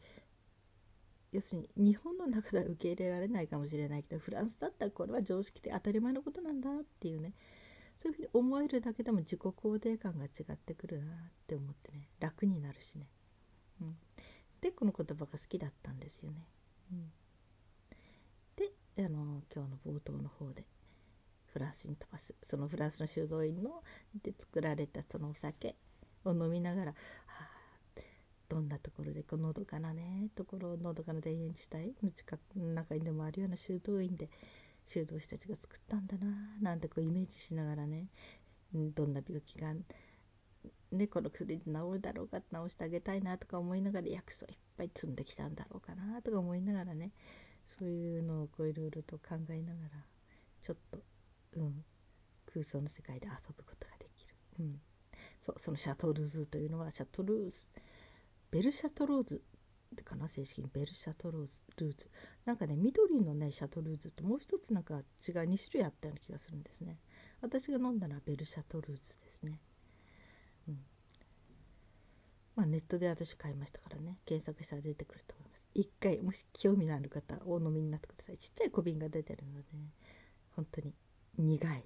Speaker 1: 要するに日本の中では受け入れられないかもしれないけどフランスだったらこれは常識で当たり前のことなんだっていうねそういうふうに思えるだけでも自己肯定感が違ってくるなって思ってね楽になるしね、うん、でこの言葉が好きだったんですよね、うん、であの今日の冒頭の方でフランスに飛ばすそのフランスの修道院ので作られたそのお酒を飲みながら、はあ、どんなところでこのどかなねところのどかな田園地帯の近くの中にでもあるような修道院で修道士たちが作ったんだななんてこうイメージしながらねどんな病気が、ね、この薬で治るだろうか治してあげたいなとか思いながら薬草いっぱい積んできたんだろうかなとか思いながらねそういうのをいろいろと考えながらちょっとうん、空想の世界で遊ぶことができる、うん、そうそのシャルトルーズというのはシャルトルーズ。ベルシャルトルーズかな正式にベルシャルトルーズ。ルーズなんかね緑のねシャルトルーズともう一つなんか違い2種類あったような気がするんですね。私が飲んだのはベルシャルトルーズですね。うん。まあネットで私買いましたからね。検索したら出てくると思います。一回もし興味のある方お飲みになってください。ちっちゃい小瓶が出てるので、ね、本当に苦い。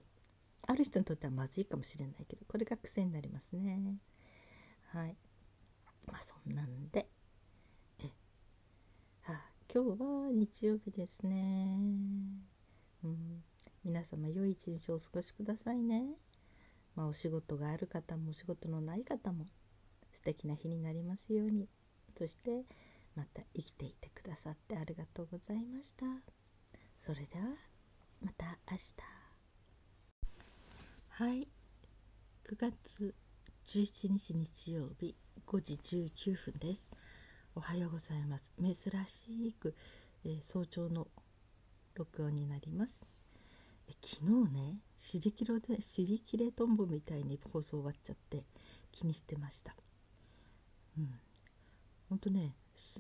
Speaker 1: ある人にとってはまずいかもしれないけどこれが癖になりますね。はい。まあそんなんで。あ今日は日曜日ですね。うん。皆様良い一日をお過ごしくださいね。まあお仕事がある方もお仕事のない方も素敵な日になりますように。そしてまた生きていてくださってありがとうございました。それではまた明日。はい。9月11日日曜日。5時19分です。おはようございます。珍しく、えー、早朝の録音になります。昨日ね尻切れで尻切れトンボみたいに放送終わっちゃって気にしてました。うん。ほんとね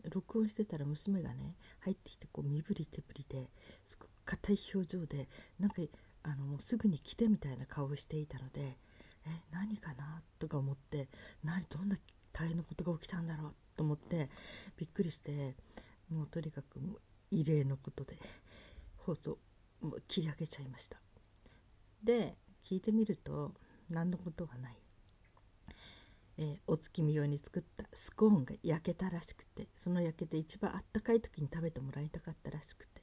Speaker 1: 録音してたら娘がね入ってきてこう身振り手振りですごく硬い表情でなんかあのもうすぐに来てみたいな顔をしていたのでえ何かなとか思って何どんな大変なことが起きたんだろうと思ってびっくりしてもうとにかくもう異例のことで放送もう切り上げちゃいました。で聞いてみると何のことはない、えー、お月見用に作ったスコーンが焼けたらしくてその焼けて一番あったかい時に食べてもらいたかったらしくて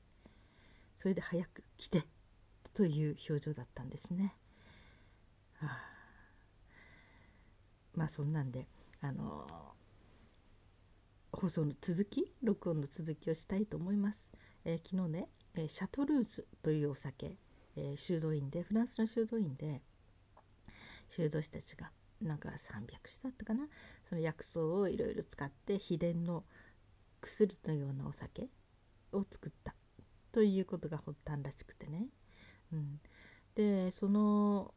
Speaker 1: それで早く来てという表情だったんですね。はあ、まあそんなんであの放送の続き録音の続きをしたいと思います。えー、昨日ね、えシャトルーズというお酒、えー、修道院でフランスの修道院で修道士たちがなんか300種だったかな？その薬草をいろいろ使って秘伝の薬のようなお酒を作ったということが発端らしくてね。うん、でその、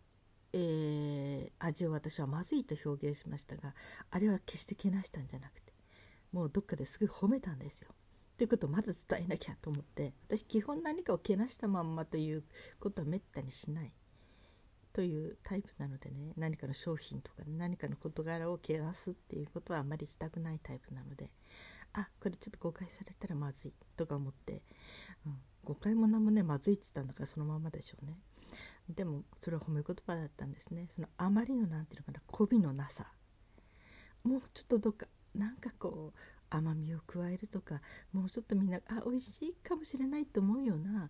Speaker 1: えー、味を私はまずいと表現しましたがあれは決してけなしたんじゃなくてもうどっかですぐ褒めたんですよ。ということをまず伝えなきゃと思って私基本何かをけなしたまんまということはめったにしないというタイプなのでね何かの商品とか何かの事柄をけなすっていうことはあまりしたくないタイプなのであこれちょっと誤解されたらまずいとか思って、うん、誤解も何もねまずいって言ったんだからそのままでしょうねでもそれは褒め言葉だったんですね。そのあまりの何て言うのかな媚びのなさ。もうちょっとどっかなんかこう甘みを加えるとかもうちょっとみんなあ美味しいかもしれないと思うような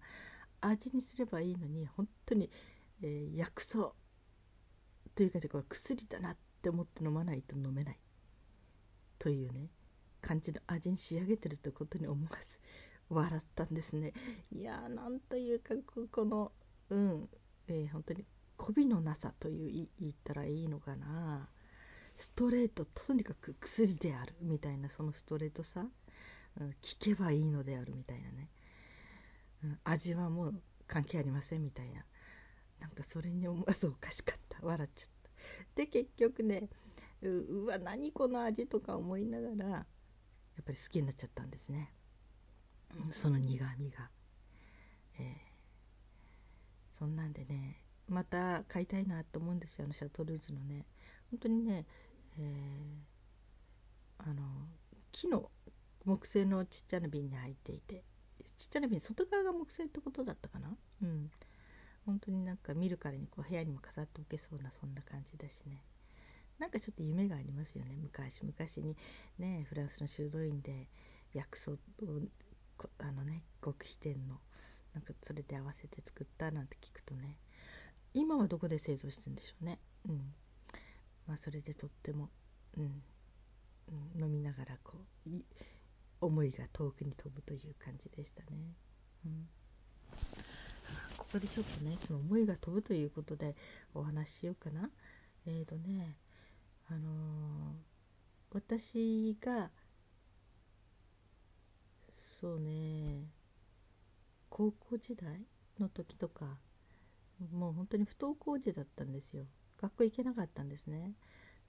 Speaker 1: 味にすればいいのに本当に、えー、薬草というかこれ薬だなって思って飲まないと飲めない。というね感じの味に仕上げてるということに思わず笑ったんですね。いやーなんというかこのうん、えー、本当に媚びのなさという言ったらいいのかな。ストレートとにかく薬であるみたいなそのストレートさ、うん、聞けばいいのであるみたいなね、うん、味はもう関係ありませんみたいな。なんかそれに思わずおかしかった。笑っちゃった。で結局ねうわ何この味とか思いながらやっぱり好きになっちゃったんですね、うん、その苦みが、えー、そんなんでねまた買いたいなと思うんですよあのシャトルーズのね。本当にねえー、あの木の木製のちっちゃな瓶に入っていてちっちゃな瓶外側が木製ってことだったかな？うん。本当になんか見るからにこう部屋にも飾っておけそうなそんな感じだしね。なんかちょっと夢がありますよね昔昔に。ねフランスの修道院で薬草をあのね極秘店のなんかそれで合わせて作ったなんて聞くとね今はどこで製造してるんでしょうね。うん。まあ、それでとっても、うん、うん、飲みながらこう思いが遠くに飛ぶという感じでしたね。うん、ここでちょっとねその思いが飛ぶということでお話ししようかな。えーとねあのー、私がそうね高校時代の時とかもう本当に不登校児だったんですよ。学校行けなかったんですね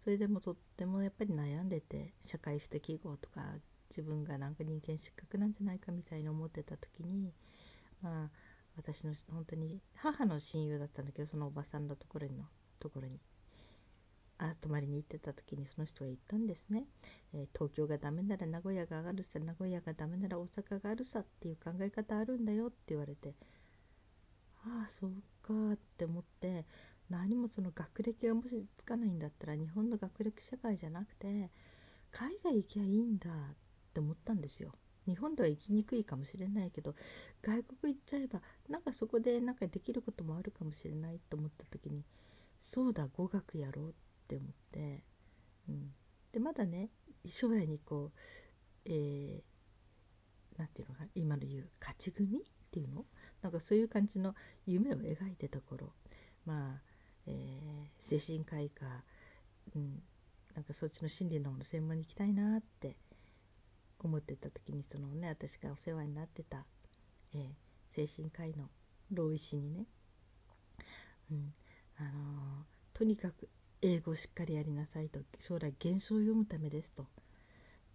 Speaker 1: それでもとってもやっぱり悩んでて社会不適合とか自分がなんか人間失格なんじゃないかみたいに思ってた時にまあ私の本当に母の親友だったんだけどそのおばさんのところにのところにあ泊まりに行ってた時にその人が言ったんですね、えー、東京がダメなら名古屋が上がるさ名古屋がダメなら大阪があるさっていう考え方あるんだよって言われてああそうかって思って何もその学歴がもしつかないんだったら日本の学歴社会じゃなくて海外行きゃいいんだって思ったんですよ。日本では行きにくいかもしれないけど外国行っちゃえばなんかそこでなんかできることもあるかもしれないと思った時にそうだ語学やろうってって思って、うん、でまだね将来にこう何、えー、て言うのか今の言う勝ち組っていうの？なんかそういう感じの夢を描いてた頃。まあえー、精神科医か、うん、なんかそっちの心理のの専門に行きたいなって思ってた時にそのね私がお世話になってた、えー、精神科医の老医師にね、うん。あのー、とにかく英語をしっかりやりなさいと将来原書を読むためですと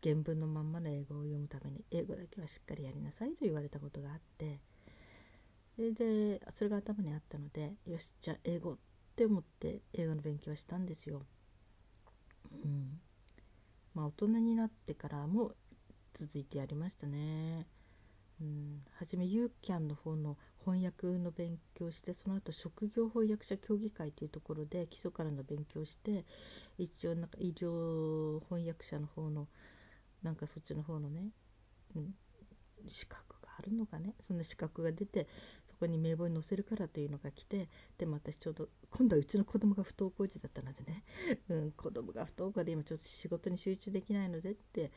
Speaker 1: 原文のまんまの英語を読むために英語だけはしっかりやりなさいと言われたことがあってそれでそれが頭にあったのでよしじゃあ英語って思って英語の勉強をしたんですよ。うん、まあ大人になってからも続いてやりましたね。うん、初めユーキャンの方の翻訳の勉強してその後職業翻訳者協議会というところで基礎からの勉強して一応なんか医療翻訳者の方のなんかそっちの方のね、うん、資格があるのかね？そんな資格が出てそこに名簿に載せるからというのが来てでも私ちょうど今度はうちの子供が不登校児だったのでね、うん、子供が不登校で今ちょっと仕事に集中できないのでって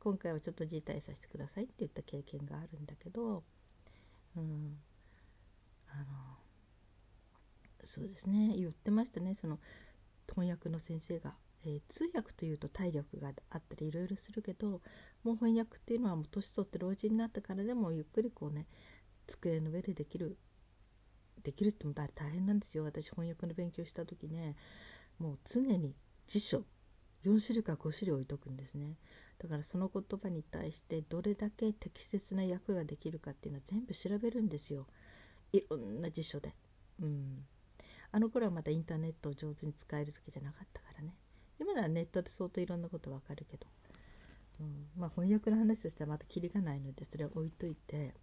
Speaker 1: 今回はちょっと辞退させてくださいって言った経験があるんだけど、うん、あのそうですね。言ってましたね。その翻訳の先生が、えー、通訳というと体力があったりいろいろするけどもう翻訳っていうのはもう年取って老人になったからでもゆっくりこうね机の上でできるできるっても大変なんですよ。私翻訳の勉強した時ねもう常に辞書4種類か5種類置いとくんですね。だからその言葉に対してどれだけ適切な訳ができるかっていうのは全部調べるんですよ。いろんな辞書で。うん。あの頃はまだインターネットを上手に使える時じゃなかったからね。今ではネットで相当いろんなことわかるけど、うん、まあ翻訳の話としてはまたキリがないのでそれを置いといて。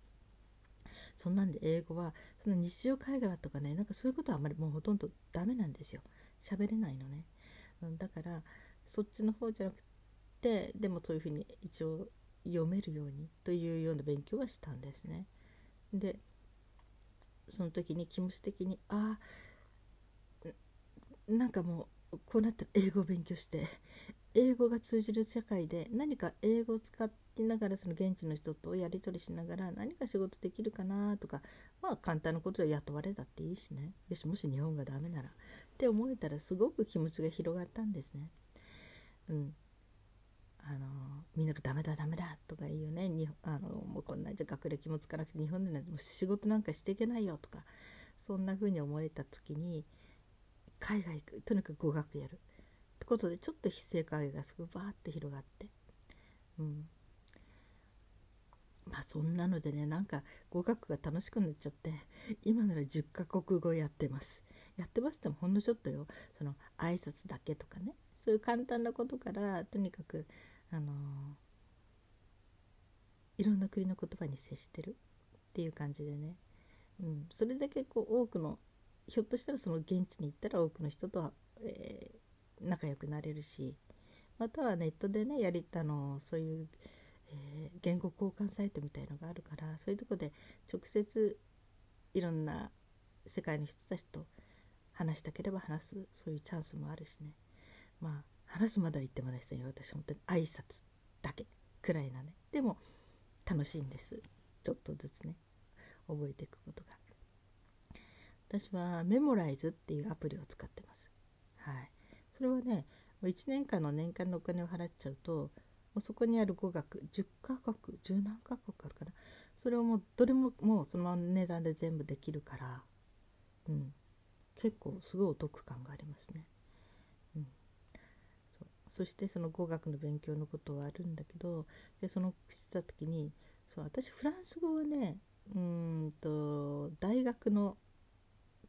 Speaker 1: そんなんで英語はその日常会話とかねなんかそういうことはあんまりもうほとんどダメなんですよ。喋れないのね、うん、だからそっちの方じゃなくてでもそういうふうに一応読めるようにというような勉強はしたんですね。でその時に気持ち的にあなんかもうこうなったら英語を勉強して英語が通じる世界で何か英語を使いながらその現地の人とやり取りしながら何か仕事できるかなとかまあ簡単なことで雇われたっていいしねよしもし日本がダメならって思えたらすごく気持ちが広がったんですね。うん、あのみんながダメだダメだとか言うね。にあのもうこんなじゃ学歴もつかなくて日本でなんても仕事なんかしていけないよとかそんな風に思えた時に海外行く。とにかく語学やる。ってことでちょっと非正会がすごいバーッと広がって。うん。まあそんなのでねなんか語学が楽しくなっちゃって今なら10カ国語やってます。やってますってもほんのちょっとよ。その挨拶だけとかね。そういう簡単なことからとにかくあのいろんな国の言葉に接してるっていう感じでね、うん、それだけこう多くのひょっとしたらその現地に行ったら多くの人とは、えー、仲良くなれるしまたはネットでねやりたのそういう、えー、言語交換サイトみたいのがあるからそういうとこで直接いろんな世界の人たちと話したければ話すそういうチャンスもあるしね。まあ話まだ言ってもですね私本当に挨拶だけくらいなねで。も楽しいんです。ちょっとずつね覚えていくことが。私はメモライズっていうアプリを使ってます。はい。それはね1年間の年間のお金を払っちゃうともうそこにある語学10カ国10何カ国あるかな。それをもうどれももうその値段で全部できるからうん。結構すごいお得感がありますね。そしてその語学の勉強のことはあるんだけどでそのしてた時にそう私フランス語はねうんと大学の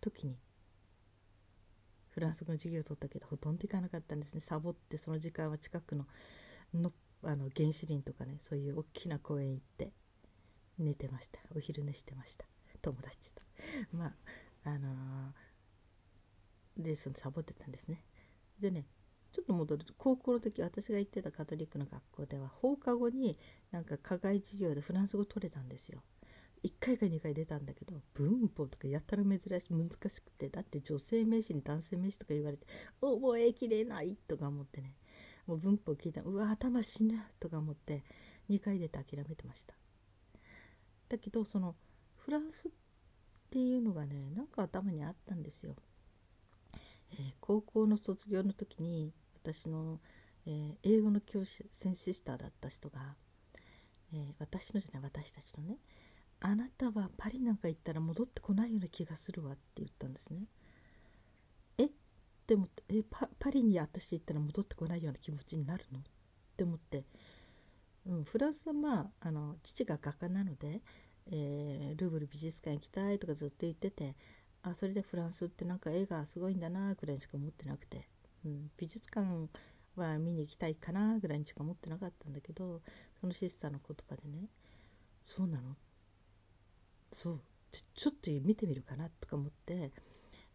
Speaker 1: 時にフランス語の授業を取ったけどほとんど行かなかったんですね。サボってその時間は近くののあの原始林とかねそういう大きな公園行って寝てました。お昼寝してました。友達と。まああのー、でそのサボってたんですね。でねちょっと戻ると高校の時私が行ってたカトリックの学校では放課後になんか課外授業でフランス語取れたんですよ。1回か2回出たんだけど文法とかやったら珍しい難しくてだって女性名詞に男性名詞とか言われて覚えきれないとか思ってね。もう文法聞いたうわ頭死ぬとか思って2回出て諦めてました。だけどそのフランスっていうのがねなんか頭にあったんですよ、えー、高校の卒業の時に私の、えー、英語の教師先シスターだった人が、えー、私のじゃない私たちのねあなたはパリなんか行ったら戻ってこないような気がするわって言ったんですね。え？でもえパパリに私行ったら戻ってこないような気持ちになるの？って思って、うん、フランスはまああの父が画家なので、えー、ルーブル美術館行きたいとかずっと言っててあそれでフランスってなんか絵がすごいんだなくらいしか思ってなくて。ん、美術館は見に行きたいかなぐらいにしか思ってなかったんだけどそのシスターの言葉でね「そうなの？そうちょっと見てみるかな」とか思って、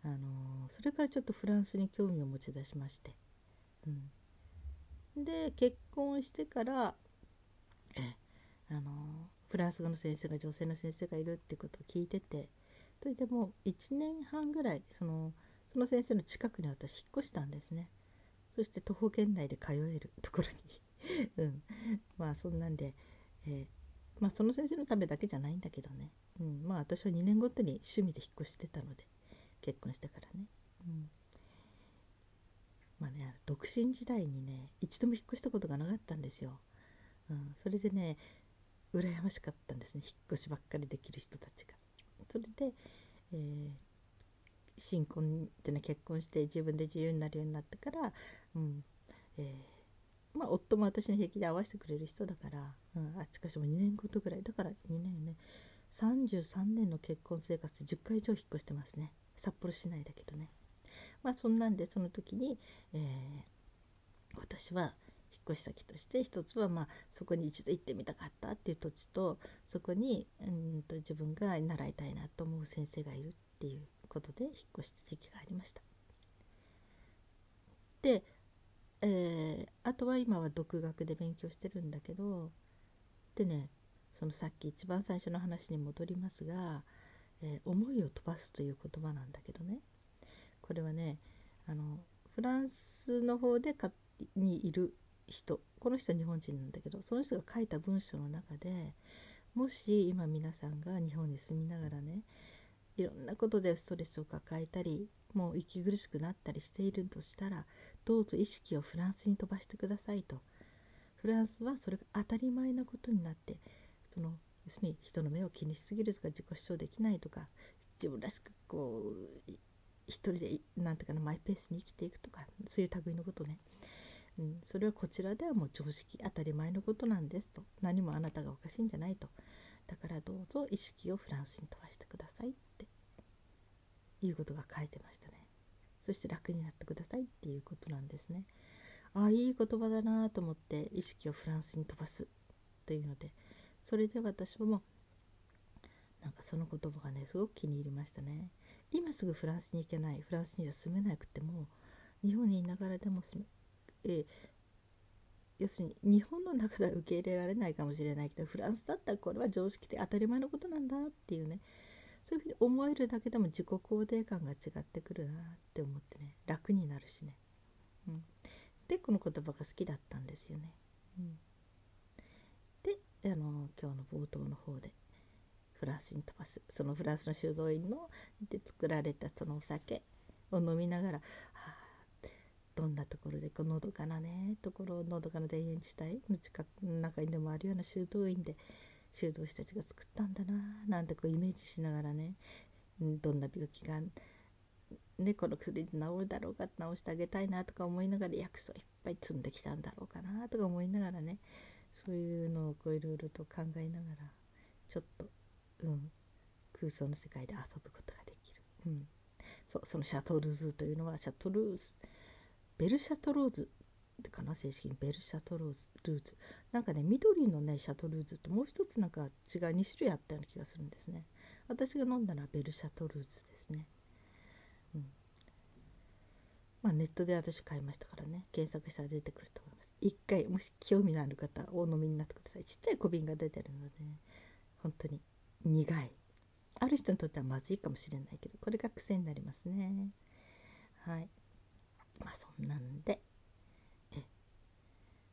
Speaker 1: あのー、それからちょっとフランスに興味を持ち出しまして、うん、で結婚してから、あのー、フランス語の先生が女性の先生がいるってことを聞いててそれでもう1年半ぐらいそのその先生の近くに私引っ越したんですね。そして徒歩圏内で通えるところに。うん。まあそんなんで、えー、まあその先生のためだけじゃないんだけどね、うん、まあ私は2年ごとに趣味で引っ越してたので結婚してからね、うん、まあね独身時代にね一度も引っ越したことがなかったんですよ、うん、それでね羨ましかったんですね。引っ越しばっかりできる人たちが。それで、えー新婚ってね結婚して自分で自由になるようになってから、うんえー、まあ、夫も私の平気で合わせてくれる人だから、うん、あしかしも2年ごとぐらいだから2年ね。33年の結婚生活で10回以上引っ越してますね。札幌市内だけどね。まあそんなんでその時に、えー、私は引っ越し先として一つはまあそこに一度行ってみたかったっていう土地とそこにうんと自分が習いたいなと思う先生がいるっていうことで引っ越した時期がありました。で、えー、あとは今は独学で勉強してるんだけどでねそのさっき一番最初の話に戻りますが、えー、思いを飛ばすという言葉なんだけどねこれはねあのフランスの方でかにいる人この人は日本人なんだけどその人が書いた文章の中でもし今皆さんが日本に住みながらねいろんなことでストレスを抱えたりもう息苦しくなったりしているとしたらどうぞ意識をフランスに飛ばしてくださいと。フランスはそれが当たり前なことになってその要するに人の目を気にしすぎるとか自己主張できないとか自分らしくこう一人で何ていうかなマイペースに生きていくとかそういう類のことね、うん、それはこちらではもう常識当たり前のことなんですと。何もあなたがおかしいんじゃないと。だからどうぞ意識をフランスに飛ばしてくださいっていうことが書いてましたね。そして楽になってくださいっていうことなんですね。ああいい言葉だなと思って意識をフランスに飛ばすというのでそれで私もなんかその言葉がねすごく気に入りましたね。今すぐフランスに行けないフランスには住めなくても日本にいながらでも、えー、要するに日本の中では受け入れられないかもしれないけどフランスだったらこれは常識で当たり前のことなんだっていうね。そういうふうに思えるだけでも自己肯定感が違ってくるなって思ってね。楽になるしね、うん、でこの言葉が好きだったんですよね、うん、であの今日の冒頭の方でフランスに飛ばすそのフランスの修道院ので作られたそのお酒を飲みながら、どんなところでこののどかなねところのどかな田園地帯の近く中にでもあるような修道院で修道士たちが作ったんだななんてこうイメージしながらねどんな病気がね、この薬で治るだろうか治してあげたいなとか思いながら薬草いっぱい積んできたんだろうかなとか思いながらねそういうのをこういろいろと考えながらちょっと、うん、空想の世界で遊ぶことができる、うん、そうそのシャトルズというのはシャトルーズベルシャトローズかな正式にベルシャトローズルーズ。なんかね緑のねシャトルーズともう一つなんか違う2種類あったような気がするんですね。私が飲んだのはベルシャトルーズですね。うん。まあネットで私買いましたからね。検索したら出てくると思います。一回もし興味のある方お飲みになってください。ちっちゃい小瓶が出てるので、ね、本当に苦い。ある人にとってはまずいかもしれないけどこれが癖になりますね。はい。まあそんなんで。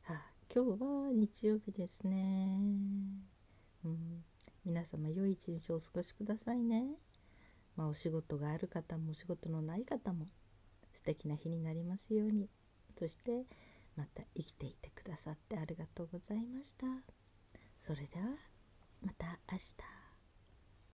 Speaker 1: あ今日は日曜日ですね。うん。皆様良い一日をお過ごしくださいね。まあお仕事がある方もお仕事のない方も素敵な日になりますように。そしてまた生きていてくださってありがとうございました。それではまた明日。